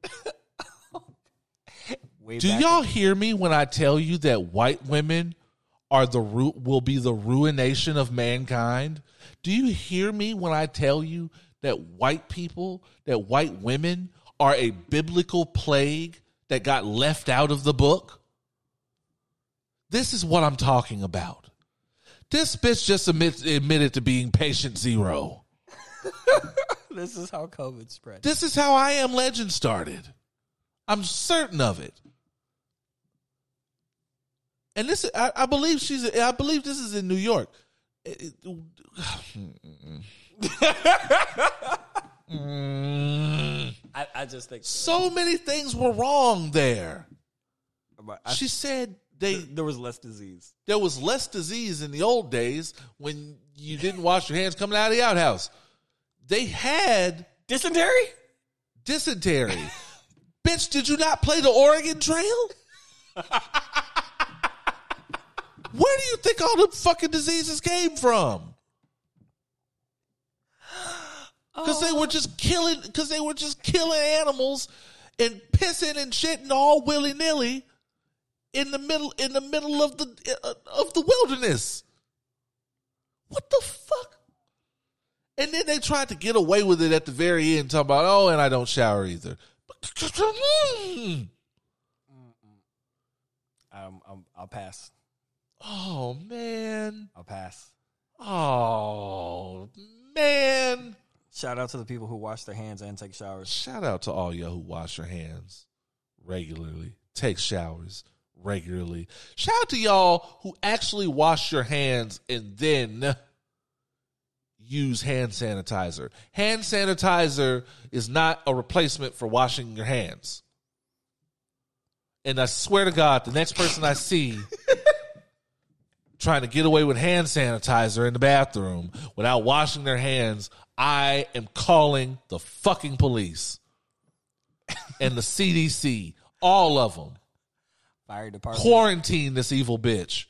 Way Do back y'all hear me when I tell you that white women are the ru- will be the ruination of mankind? Do you hear me when I tell you that white people, that white women are a biblical plague that got left out of the book? This is what I'm talking about. This bitch just admit, admitted to being patient zero. this is how COVID spread. This is how I Am Legend started. I'm certain of it. and this I, I believe she's I believe this is in New York. It- it- hmm. Mm. I, I just think so many things were wrong there. But I- She said they there was less disease. there was less disease in the old days when you didn't wash your hands coming out of the outhouse. They had Dysentery? dysentery. Bitch, did you not play the Oregon Trail? Where do you think all the fucking diseases came from? Because they were just killing. Because they were just killing animals and pissing and shitting all willy nilly in the middle in the middle of the uh, of the wilderness. What the fuck? And then they tried to get away with it at the very end, talking about, oh, and I don't shower either. Um, I'm, I'll pass. Oh man. I'll pass. Oh man. Shout out to the people who wash their hands and take showers. Shout out to all y'all who wash your hands regularly, take showers regularly. Shout out to y'all who actually wash your hands and then use hand sanitizer. Hand sanitizer is not a replacement for washing your hands. And I swear to God, the next person I see trying to get away with hand sanitizer in the bathroom without washing their hands, I am calling the fucking police and the CDC, all of them. Fire department. Quarantine this evil bitch.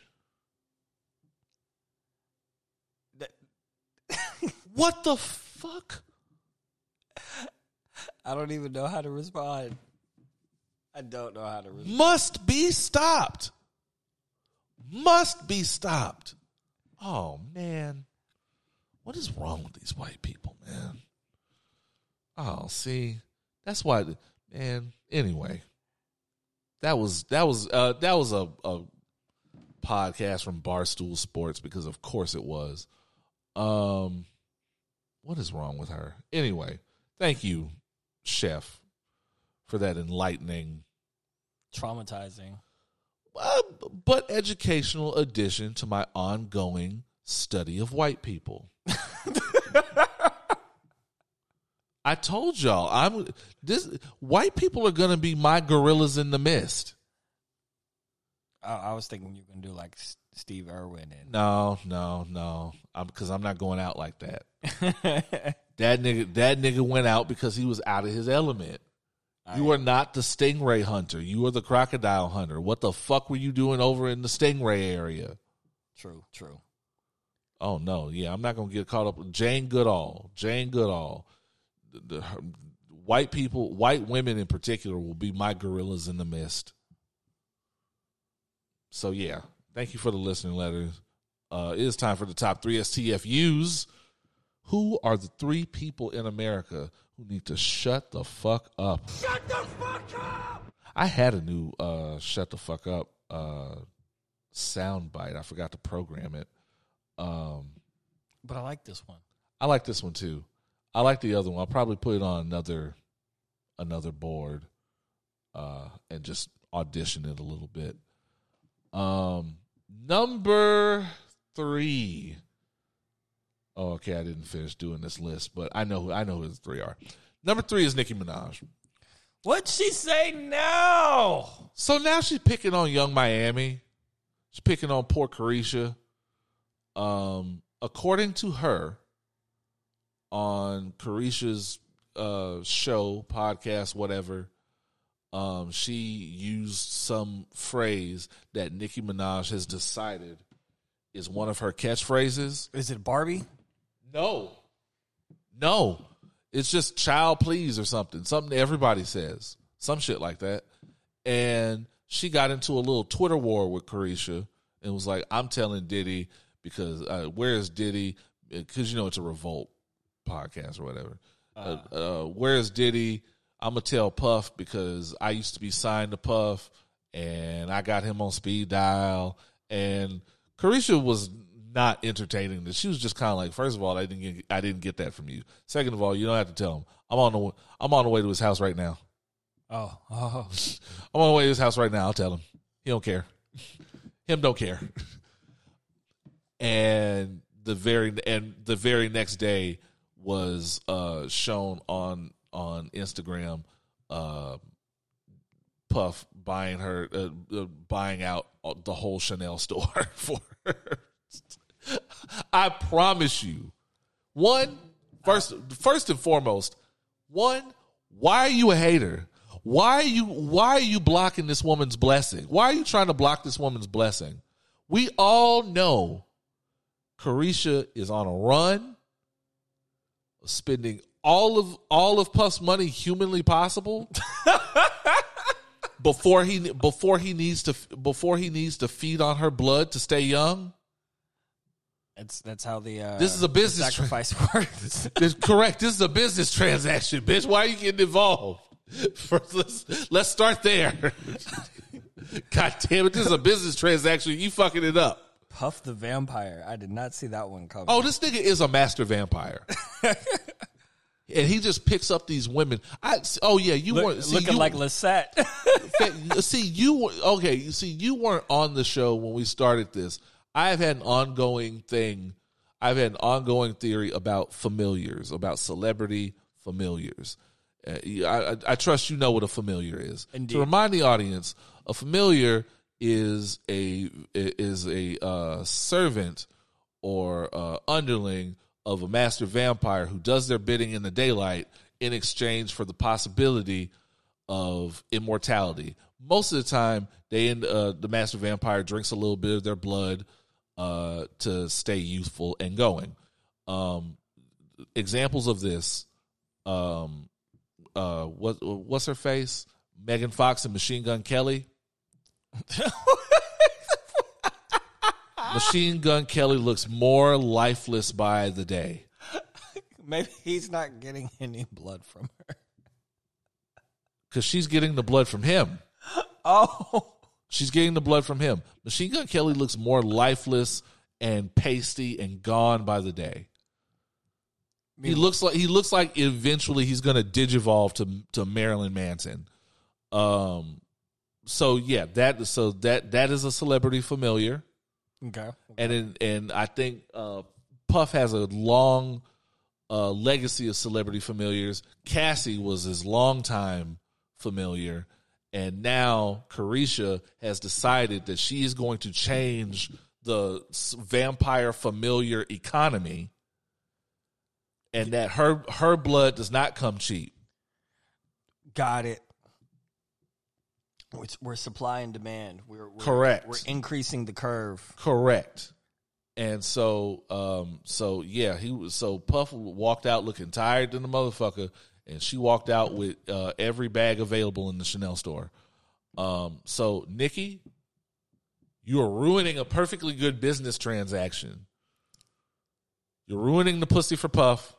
what the fuck? I don't even know how to respond. I don't know how to respond. Must be stopped. Must be stopped. Oh man. What is wrong with these white people, man? Oh, see. That's why man, anyway. That was that was uh that was a, a podcast from Barstool Sports because of course it was. Um what is wrong with her? Anyway, thank you, Chef, for that enlightening Traumatizing. uh, but educational addition to my ongoing study of white people. I told y'all I'm this white people are to be my gorillas in the mist. I, I was thinking you gonna do like S- Steve Irwin and No, no, no. I'm because I'm not going out like that. that nigga that nigga went out because he was out of his element. You are not the stingray hunter. You are the crocodile hunter. What the fuck were you doing over in the stingray area? True, true. Oh no, yeah, I'm not gonna get caught up. Jane Goodall, Jane Goodall, the, the- her- white people, white women in particular, will be my gorillas in the mist. So yeah, thank you for the listening letters. Uh, it is time for the top three STFUs. Who are the three people in America who need to shut the fuck up? Shut the fuck up! I had a new uh, "shut the fuck up" uh, sound bite. I forgot to program it. Um, But I like this one. I like this one too. I like the other one. I'll probably put it on another another board uh and just audition it a little bit. Um number 3. Oh, okay, I didn't finish doing this list, but I know who I know who the three are. Number 3 is Nicki Minaj. What'd she say now? So now she's picking on Yung Miami. She's picking on poor Caresha. Um, according to her, on Caresha's uh, show, podcast, whatever, um, she used some phrase that Nicki Minaj has decided is one of her catchphrases. Is it Barbie? No. No. It's just child please or something. Something everybody says. Some shit like that. And she got into a little Twitter war with Caresha and was like, I'm telling Diddy because uh, where's Diddy? Because you know it's a revolt podcast or whatever. Uh, uh, where's Diddy? I'm gonna tell Puff because I used to be signed to Puff and I got him on speed dial. And Caresha was not entertaining this. She was just kind of like, first of all, I didn't get, I didn't get that from you. Second of all, you don't have to tell him. I'm on the I'm on the way to his house right now. Oh, oh. I'm on the way to his house right now. I'll tell him. He don't care. Him don't care. and the very and the very next day was uh shown on on Instagram uh Puff buying her uh, uh, buying out the whole Chanel store for her. I promise you. One, first first and foremost, one, why are you a hater? Why are you why are you blocking this woman's blessing? Why are you trying to block this woman's blessing? We all know Caresha is on a run, spending all of all of Puff's money humanly possible before he before he needs to before he needs to feed on her blood to stay young. That's that's how the uh, This is a business tra- sacrifice works. This- correct. This is a business transaction, bitch. Why are you getting involved? First, let's let's start there. God damn it! This is a business transaction. You fucking it up. Puff the vampire. I did not see that one coming. Oh, this nigga is a master vampire. and he just picks up these women. I oh yeah, you Look- weren't see, looking you- like Lisette. see you okay. You see, you weren't on the show when we started this. I've had an ongoing thing. I've had an ongoing theory about familiars, about celebrity familiars. Uh, I, I, I trust you know what a familiar is. Indeed. To remind the audience, a familiar is a is a uh, servant or uh, underling of a master vampire who does their bidding in the daylight in exchange for the possibility of immortality. Most of the time, they end, uh, the master vampire drinks a little bit of their blood uh, to stay youthful and going. Um, examples of this, um, uh, what what's her face? Megan Fox and Machine Gun Kelly. Machine Gun Kelly looks more lifeless by the day. Maybe he's not getting any blood from her. because she's getting the blood from him. Oh, She's getting the blood from him. Machine Gun Kelly looks more lifeless and pasty and gone by the day. He looks like he looks like eventually he's going to digivolve to to Marilyn Manson. Um, so yeah, that so that that is a celebrity familiar, okay. and in, and I think uh, Puff has a long uh, legacy of celebrity familiars. Cassie was his longtime familiar, and now Caresha has decided that she is going to change the vampire familiar economy, and that her her blood does not come cheap. Got it. We're, we're supply and demand. We're, we're Correct. We're increasing the curve. Correct. And so, um, so yeah, he was so Puff walked out looking tired than the motherfucker, and she walked out with uh, every bag available in the Chanel store. Um, so Nicki, you are ruining a perfectly good business transaction. You're ruining the pussy for Puff,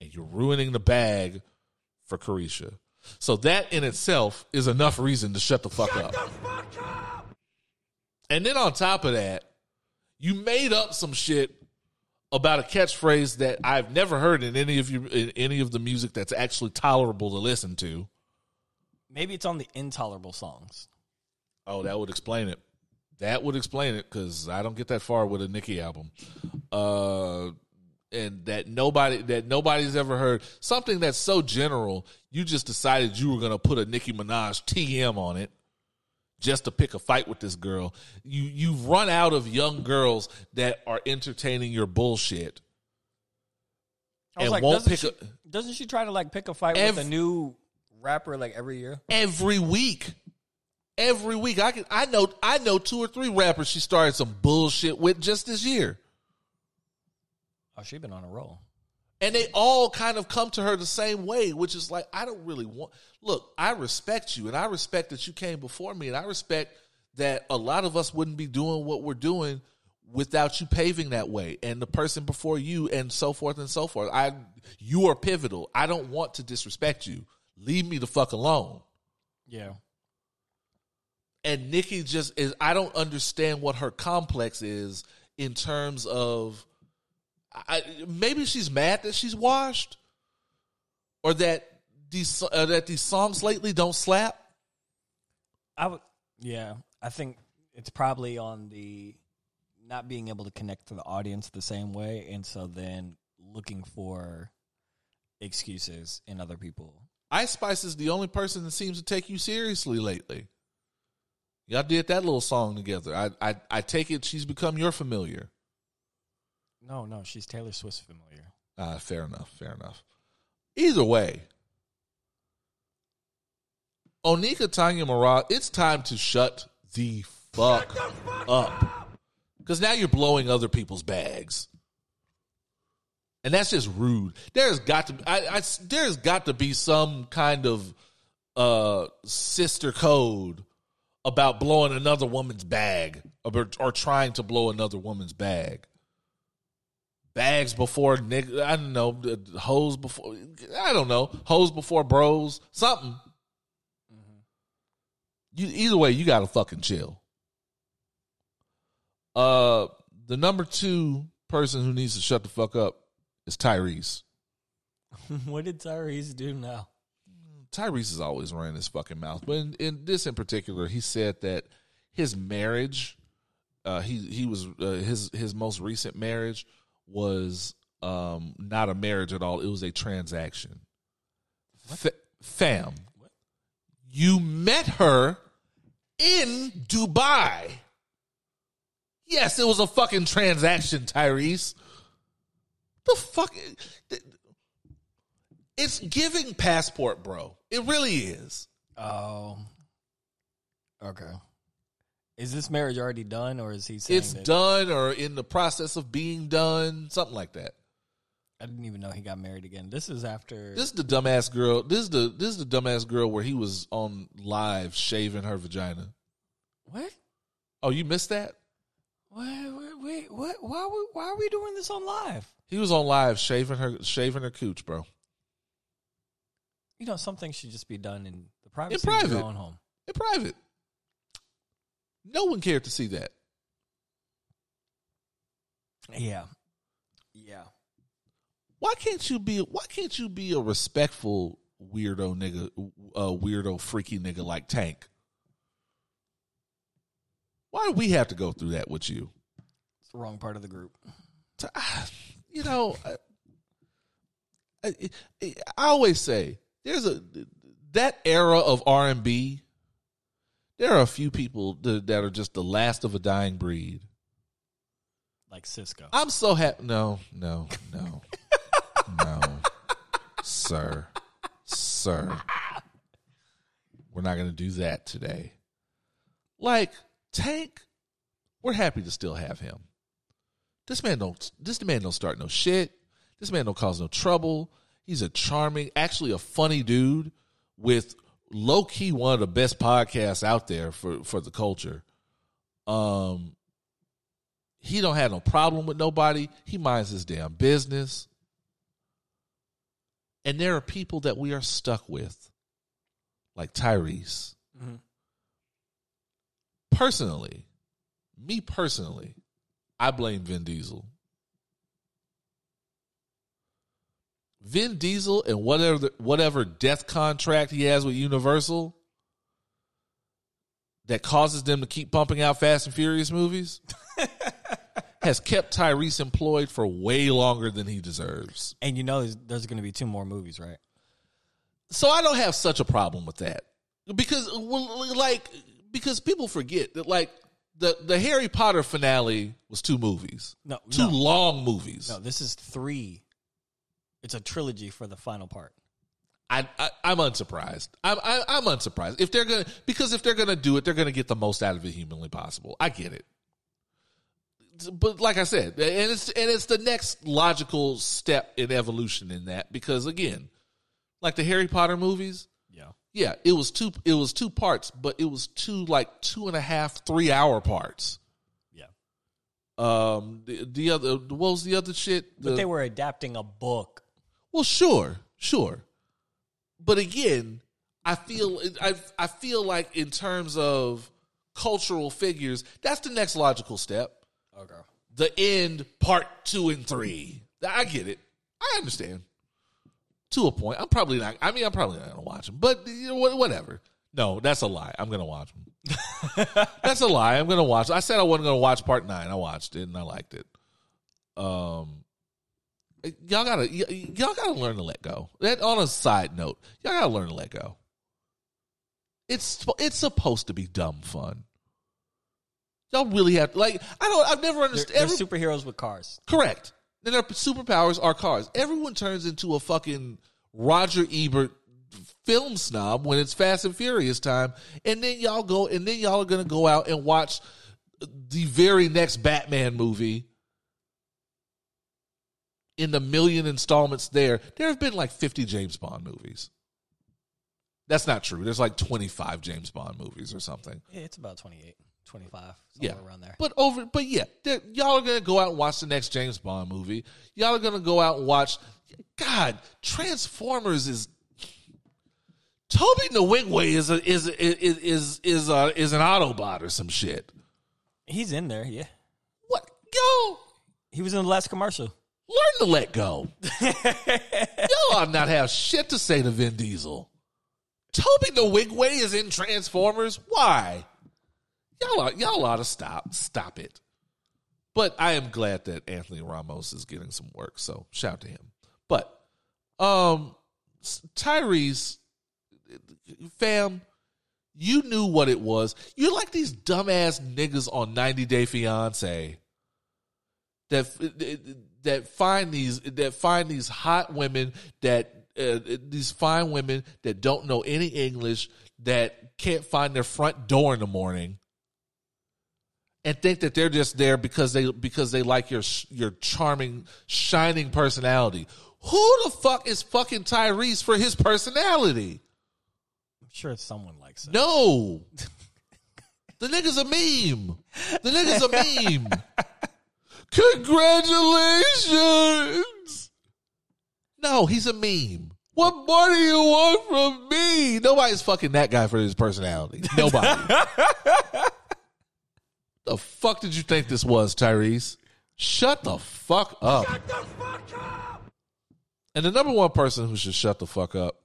and you're ruining the bag for Caresha. So that in itself is enough reason to shut the fuck up. And then on top of that, you made up some shit about a catchphrase that I've never heard in any of you in any of the music that's actually tolerable to listen to. Maybe it's on the intolerable songs. Oh, that would explain it. That would explain it because I don't get that far with a Nicki album. Uh, and that nobody that nobody's ever heard something that's so general. You just decided you were gonna put a Nicki Minaj TM on it just to pick a fight with this girl. You you've run out of young girls that are entertaining your bullshit. I was And like, won't doesn't pick she, a- doesn't she try to like pick a fight with a new rapper like every year? every week. Every week, I can I know I know two or three rappers she started some bullshit with just this year, Oh, she's been on a roll. and they all kind of come to her the same way, which is like I don't really want. Look, I respect you, and I respect that you came before me, and I respect that a lot of us wouldn't be doing what we're doing without you paving that way, and the person before you, and so forth and so forth. I you are pivotal. I don't want to disrespect you. Leave me the fuck alone. Yeah. and Nicki just is I don't understand what her complex is in terms of I, maybe she's mad that she's washed or that these uh, that these songs lately don't slap. I would. Yeah, I think it's probably on the not being able to connect to the audience the same way, and so then looking for excuses in other people. Ice Spice is the only person that seems to take you seriously lately. Y'all did that little song together. I I, I take it she's become your familiar. No, no, she's Taylor Swift familiar. Uh, fair enough. Fair enough. Either way, Onika Tanya Maraj, it's time to shut the fuck up. Because now you're blowing other people's bags. And that's just rude. There's got to I, I there's got to be some kind of uh sister code about blowing another woman's bag or, or trying to blow another woman's bag bags before nigga. I don't know uh, hoes before. I don't know hoes before bros. Something. You either way, you gotta fucking chill. Uh, the number two person who needs to shut the fuck up is Tyrese. what did Tyrese do now? Tyrese is always running his fucking mouth, but in, in this in particular, he said that his marriage, uh, he he was uh, his his most recent marriage was um not a marriage at all; it was a transaction. Fa- fam, you met her in Dubai. Yes, it was a fucking transaction, Tyrese. The fuck. It's giving passport, bro. It really is. Oh, okay. Is this marriage already done, or is he saying It's that- done or in the process of being done, something like that. I didn't even know he got married again. This is after. This is the dumbass girl. This is the this is the dumbass girl where he was on live shaving her vagina. what? Oh, you missed that? Wait, wait, wait, what? Why are we, why are we doing this on live? He was on live shaving her shaving her cooch, bro. You know, some things should just be done in the privacy of private. your own home. In private. No one cared to see that. Yeah, yeah. Why can't you be why can't you be a respectful weirdo nigga uh weirdo freaky nigga like Tank? Why do we have to go through that with you? It's the wrong part of the group. to- you know, I, I, I always say there's a that era of R and B. There are a few people that, that are just the last of a dying breed. Like Sisqó. I'm so happy. No, no, no, no, sir, sir. We're not going to do that today. Like Tank, we're happy to still have him. This man don't. This man don't start no shit. This man don't cause no trouble. He's a charming, actually a funny dude with low key one of the best podcasts out there for for the culture. Um, he don't have no problem with nobody. He minds his damn business. And there are people that we are stuck with, like Tyrese. Mhm. Personally, me personally, I blame Vin Diesel. Vin Diesel and whatever whatever death contract he has with Universal that causes them to keep pumping out Fast and Furious movies has kept Tyrese employed for way longer than he deserves. And you know, there's, there's going to be two more movies, right? So I don't have such a problem with that because, like, because people forget that, like, the the Harry Potter finale was two movies, No, two no. long movies. No, this is three. It's a trilogy for the final part. I, I I'm unsurprised. I'm I, I'm unsurprised if they're gonna because if they're gonna do it, they're gonna get the most out of it humanly possible. I get it, but like I said, and it's and it's the next logical step in evolution in that because again, like the Harry Potter movies, Yeah. yeah, it was two it was two parts, but it was two like two and a half three hour parts. Yeah. Um, the, the other what was the other shit? But they were adapting a book. Well, sure, sure. But again, I feel I I feel like in terms of cultural figures, that's the next logical step. Okay. The end, part two and three. I get it. I understand. To a point, I'm probably not. I mean, I'm probably not gonna watch them, but you know, whatever. No, that's a lie. I'm gonna watch them. that's a lie. I'm gonna watch. I said I wasn't gonna watch part nine. I watched it and I liked it. Um, y'all gotta y- y'all gotta learn to let go. That on a side note, y'all gotta learn to let go. It's it's supposed to be dumb fun. Y'all really have to like I don't. I've never They're, understood. they're every- superheroes with cars. Correct. Then their superpowers are cars. Everyone turns into a fucking Roger Ebert film snob when it's Fast and Furious time, and then y'all go and then y'all are gonna go out and watch the very next Batman movie in the million installments there. There have been like 50 James Bond movies. That's not true. There's like 25 James Bond movies or something. Yeah, it's about 28, 25, Yeah, around there. But over, but yeah, y'all are gonna go out and watch the next James Bond movie. Y'all are gonna go out and watch. God, Transformers is. Tobe Nwigwe is a, is is is is a, is an Autobot or some shit. He's in there, yeah. What yo? He was in the last commercial. Learn to let go. y'all ought not have shit to say to Vin Diesel. Tobe Nwigwe is in Transformers. Why? Y'all ought, y'all ought to stop. Stop it. But I am glad that Anthony Ramos is getting some work. So shout out to him. But um Tyrese fam, you knew what it was. You're like these dumbass niggas on 90 Day Fiance that that find these that find these hot women that uh, these fine women that don't know any English that can't find their front door in the morning and think that they're just there because they because they like your your charming shining personality. Who the fuck is fucking Tyrese for his personality? I'm sure someone likes it. No. The nigga's a meme. The nigga's a meme. Congratulations. No, he's a meme. What more do you want from me? Nobody's fucking that guy for his personality. Nobody. the fuck did you think this was, Tyrese? Shut the fuck up. Shut the fuck up. And the number one person who should shut the fuck up,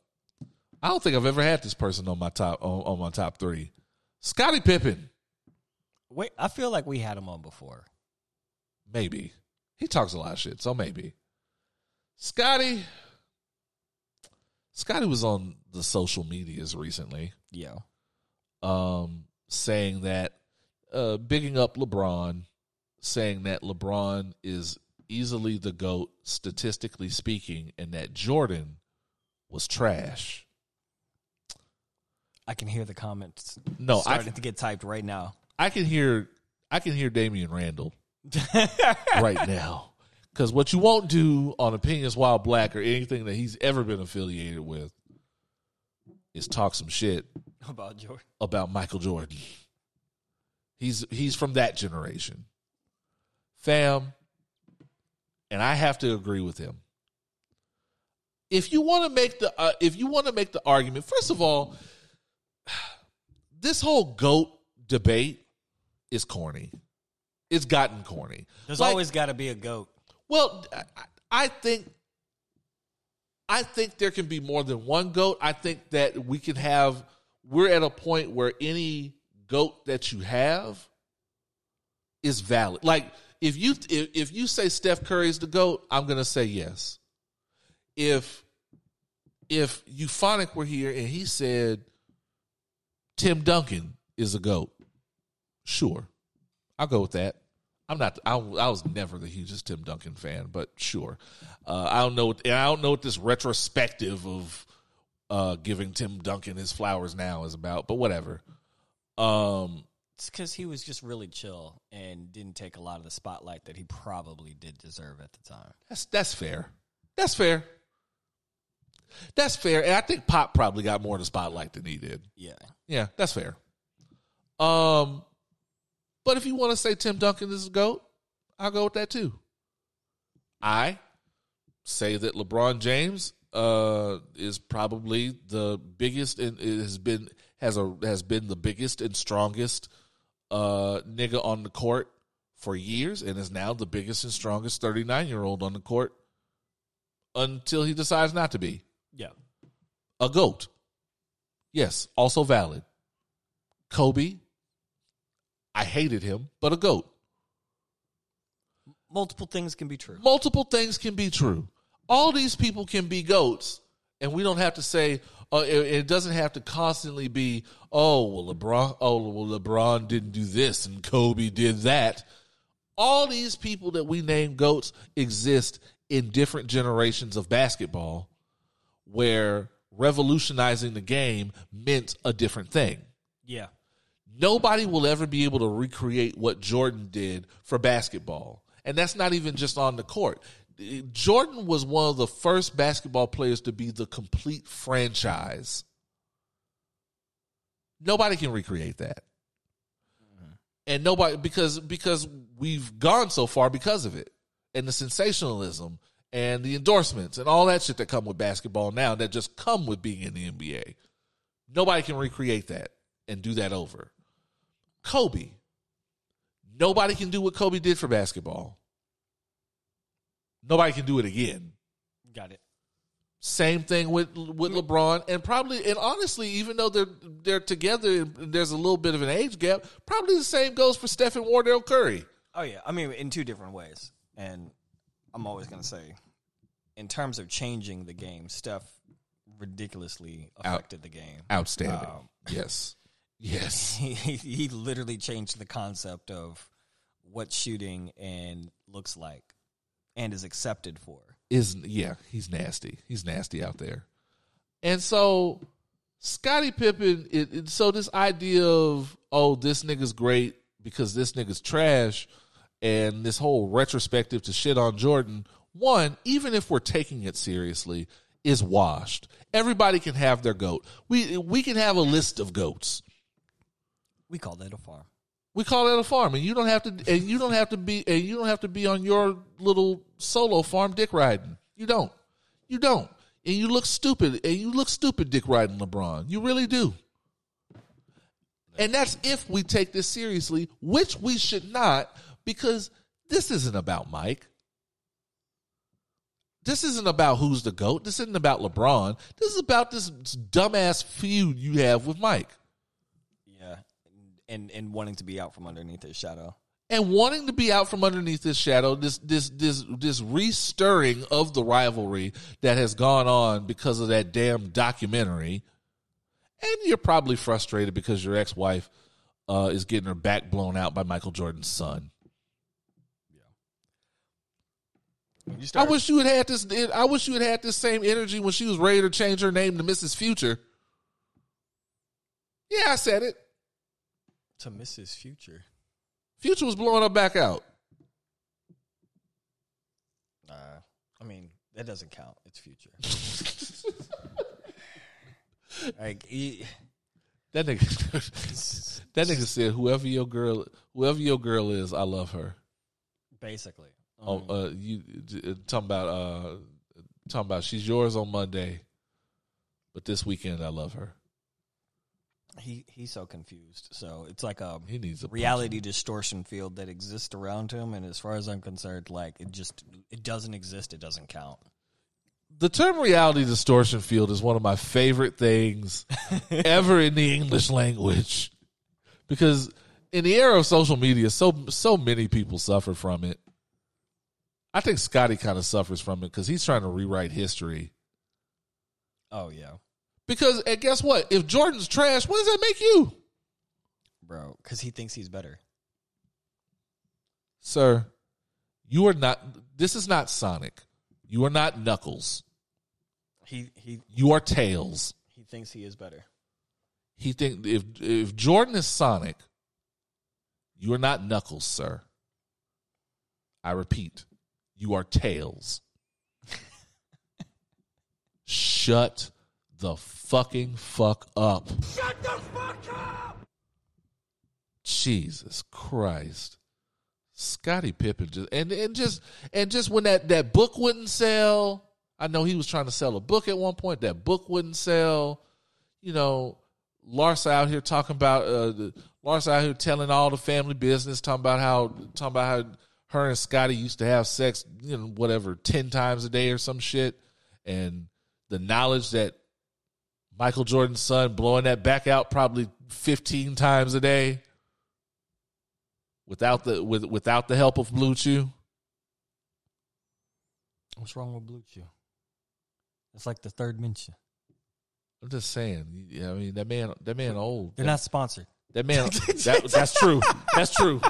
I don't think I've ever had this person on my top on, on my top three. Scottie Pippen, Wait, I feel like we had him on before. Maybe. He talks a lot of shit, so maybe. Scottie Scottie was on the social medias recently. Yeah. um, saying that, uh, bigging up LeBron, saying that LeBron is easily the GOAT, statistically speaking, and that Jordan was trash. I can hear the comments No, I starting can, to get typed right now. I can hear I can hear Damian Randall right now. Because what you won't do on Opinions While Black or anything that he's ever been affiliated with is talk some shit About Jordan. about Michael Jordan. He's he's from that generation. Fam, and I have to agree with him. If you want to make the uh, if you want to make the argument, first of all, this whole goat debate is corny. It's gotten corny. There's Like- always got to be a goat. well, I- I think I think there can be more than one goat. I think that we can have we're at a point where any goat that you have is valid. Like if you if, if you say Steph Curry is the goat, I'm going to say yes. If if Euphonic were here and he said Tim Duncan is a goat, sure. I'll go with that. I'm not. I, I was never the hugest Tim Duncan fan, but sure. Uh, I don't know. And I don't know what this retrospective of uh, giving Tim Duncan his flowers now is about. But whatever. Um, It's because he was just really chill and didn't take a lot of the spotlight that he probably did deserve at the time. that's that's fair. That's fair. That's fair. And I think Pop probably got more of the spotlight than he did. Yeah. Yeah, that's fair. Um, but if you want to say Tim Duncan is a goat, I'll go with that too. I say that LeBron James uh, is probably the biggest and has been has a has been the biggest and strongest uh, nigga on the court for years, and is now the biggest and strongest thirty nine year old on the court until he decides not to be Yeah. a goat. Yes, also valid. Kobe, I hated him, but a GOAT. Multiple things can be true. Multiple things can be true. All these people can be GOATs, and we don't have to say, uh, it, it doesn't have to constantly be, oh, well, LeBron, oh, well, LeBron didn't do this and Kobe did that. All these people that we name GOATs exist in different generations of basketball where revolutionizing the game meant a different thing. Yeah. Nobody will ever be able to recreate what Jordan did for basketball. And that's not even just on the court. Jordan was one of the first basketball players to be the complete franchise. Nobody can recreate that. Mm-hmm. And nobody because because we've gone so far because of it. And the sensationalism and the endorsements and all that shit that come with basketball now that just come with being in the NBA. Nobody can recreate that and do that over. Kobe. Nobody can do what Kobe did for basketball. Nobody can do it again. Got it. Same thing with with LeBron, and probably and honestly, even though they're they're together, and there's a little bit of an age gap. Probably the same goes for Stephen Wardell Curry. Oh yeah, I mean in two different ways, and I'm always gonna say, in terms of changing the game, Steph ridiculously affected the game. Outstanding. Um, yes, yes. he, he literally changed the concept of what shooting and looks like, and is accepted for. is yeah, he's nasty. He's nasty out there. And so Scottie Pippen, it, it- so this idea of oh, this nigga's great because this nigga's trash, and this whole retrospective to shit on Jordan. One, even if we're taking it seriously, is washed. Everybody can have their goat. We we can have a list of goats. We call that a farm. We call that a farm, and you don't have to, and you don't have to be, and you don't have to be on your little solo farm dick riding. You don't, you don't, and you look stupid, and you look stupid dick riding LeBron. You really do. And that's if we take this seriously, which we should not, because this isn't about Mike. This isn't about who's the GOAT. This isn't about LeBron. This is about this dumbass feud you have with Mike. Yeah, and and wanting to be out from underneath his shadow. and wanting to be out from underneath this shadow, this this this this restirring of the rivalry that has gone on because of that damn documentary. And you're probably frustrated because your ex-wife uh, is getting her back blown out by Michael Jordan's son. You I wish you had had this. I wish you had had this same energy when she was ready to change her name to Mrs. Future. Yeah, I said it. To miss his future. Future was blowing her back out. Uh, I mean, that doesn't count. It's future. like he, That nigga, that nigga said, "Whoever your girl, whoever your girl is, I love her." basically. Oh, Um, uh, you uh, talking about uh, talking about she's yours on Monday, but this weekend I love her. He he's so confused. So it's like a He needs a reality distortion field that exists around him, and as far as I'm concerned, like it just it doesn't exist. It doesn't count. The term reality distortion field is one of my favorite things ever in the English language because in the era of social media, so so many people suffer from it. I think Scottie kind of suffers from it because he's trying to rewrite history. Oh yeah, Because and guess what? If Jordan's trash, what does that make you, bro, because he thinks he's better. sir? You are not. This is not Sonic. You are not Knuckles. He he You are Tails. he thinks he is better. He think if if Jordan is Sonic, you are not Knuckles, sir. I repeat, you are Tails. Shut the fucking fuck up. Shut the fuck up! Jesus Christ. Scottie Pippen just and, and just and just when that, that book wouldn't sell, I know he was trying to sell a book at one point. That book wouldn't sell. You know, Lars out here talking about uh the, Lars out here telling all the family business, talking about how talking about how her and Scottie used to have sex, you know, whatever, ten times a day or some shit. And the knowledge that Michael Jordan's son blowing that back out probably 15 times a day without the with without the help of BlueChew. What's wrong with Blue Chew? It's like the third mention. I'm just saying. Yeah, I mean that man. That man old. They're not sponsored. That man. that, that's true. That's true.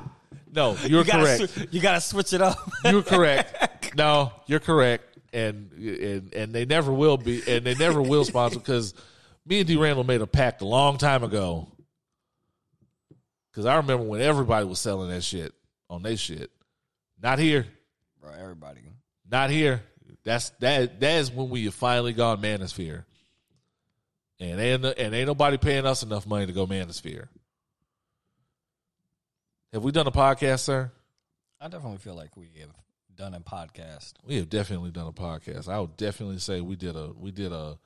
No, you're you correct. swi- you gotta switch it up. You're correct. No, you're correct. And and and they never will be. And they never will sponsor because me and D Randall made a pact a long time ago. Because I remember when everybody was selling that shit on their shit. Not here. Bro, everybody. Not here. That's that. That is when we have finally gone manosphere. And ain't and ain't nobody paying us enough money to go manosphere. Have we done a podcast, sir? I definitely feel like we have done a podcast. We have definitely done a podcast. I would definitely say we did a we did a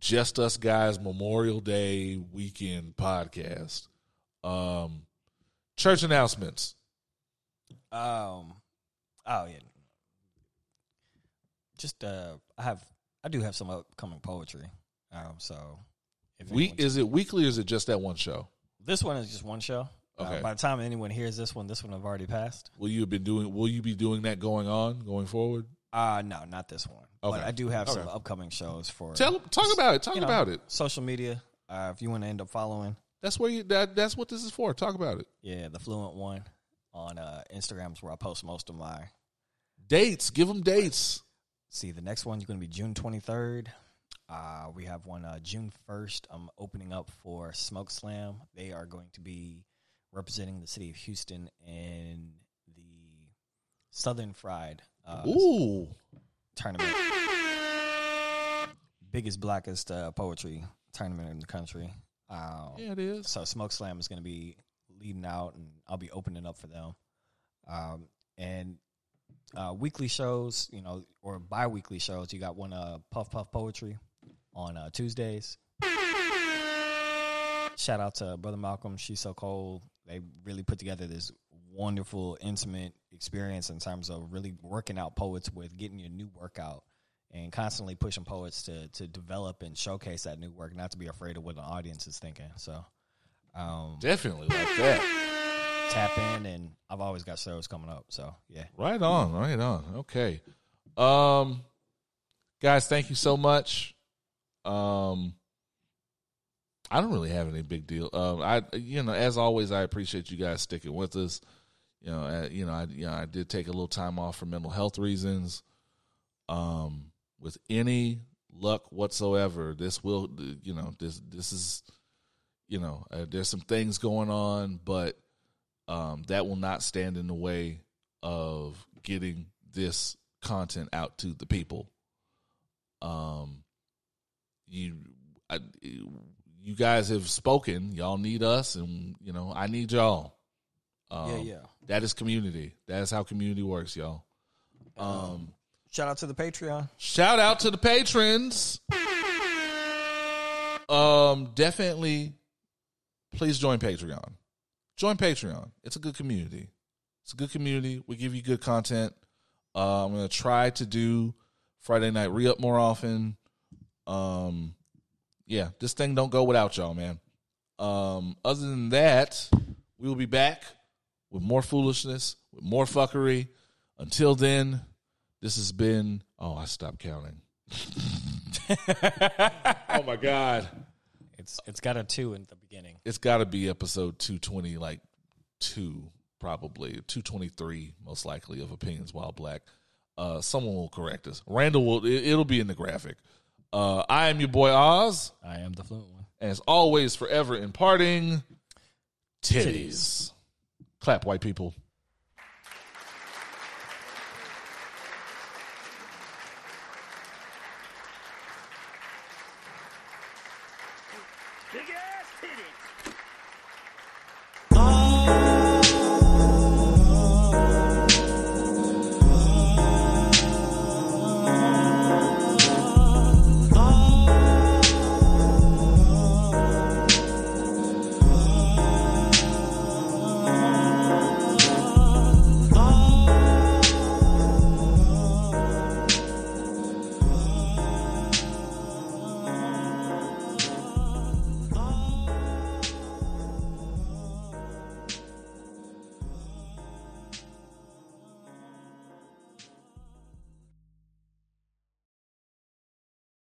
just us guys Memorial Day weekend podcast. Um church announcements. Um, oh yeah. Just uh, I have I do have some upcoming poetry. Um, so if We is it weekly or is it just that one show? this one is just one show. Okay. Uh, by the time anyone hears this one, this one have already passed. Will you have been doing will you be doing that going on going forward? Uh no, not this one. Okay. But I do have some Okay. upcoming shows for Tell talk about it. Talk you know, about it. Social media. Uh, if you want to end up following, That's where you that that's what this is for. Talk about it. yeah, the Fluent One on uh, Instagram is where I post most of my. Dates. Give them dates. See, the next one's going to be June 23rd. Uh, we have one uh, June 1st. I'm opening up for Smoke Slam. They are going to be representing the city of Houston in the Southern Fried uh, Ooh. tournament. Biggest, blackest uh, poetry tournament in the country. Uh, Yeah, it is. so Smoke Slam is going to be leading out, and I'll be opening up for them. Um, and uh, weekly shows, you know, or bi-weekly shows. You got one uh, Puff Puff Poetry on uh, Tuesdays. Shout out to Brother Malcolm. She's so cold. They really put together this wonderful, intimate experience in terms of really working out poets with getting your new workout and constantly pushing poets to to develop and showcase that new work, not to be afraid of what the audience is thinking. So, um, Definitely like that. tap in, and I've always got shows coming up. So, yeah. Right on, right on. Okay. Um guys, thank you so much. Um I don't really have any big deal. Um I you know, as always I appreciate you guys sticking with us. You know, uh, you know, I you know, I did take a little time off for mental health reasons. Um with any luck whatsoever, this will you know, this this is you know, uh, there's some things going on, but um, that will not stand in the way of getting this content out to the people. Um, you, I, you guys have spoken. Y'all need us, and you know I need y'all. Um, Yeah, yeah. That is community. That is how community works, y'all. Um, Shout out to the Patreon. Shout out to the patrons. Um, definitely, please join Patreon. Join Patreon. It's a good community. It's a good community. We give you good content. Uh, I'm gonna try to do Friday night re up more often. Um, yeah, this thing don't go without y'all, man. Um, other than that, we will be back with more foolishness, with more fuckery. Until then, this has been. Oh, I stopped counting. oh my god, It's it's got a two in the beginning. it's got to be episode two twenty, like two probably two twenty three, most likely of opinions while black. Uh, someone will correct us. Randall will. It, it'll be in the graphic. Uh, I am your boy Oz, I am the fluent one. and as always, forever imparting titties. Clap, white people.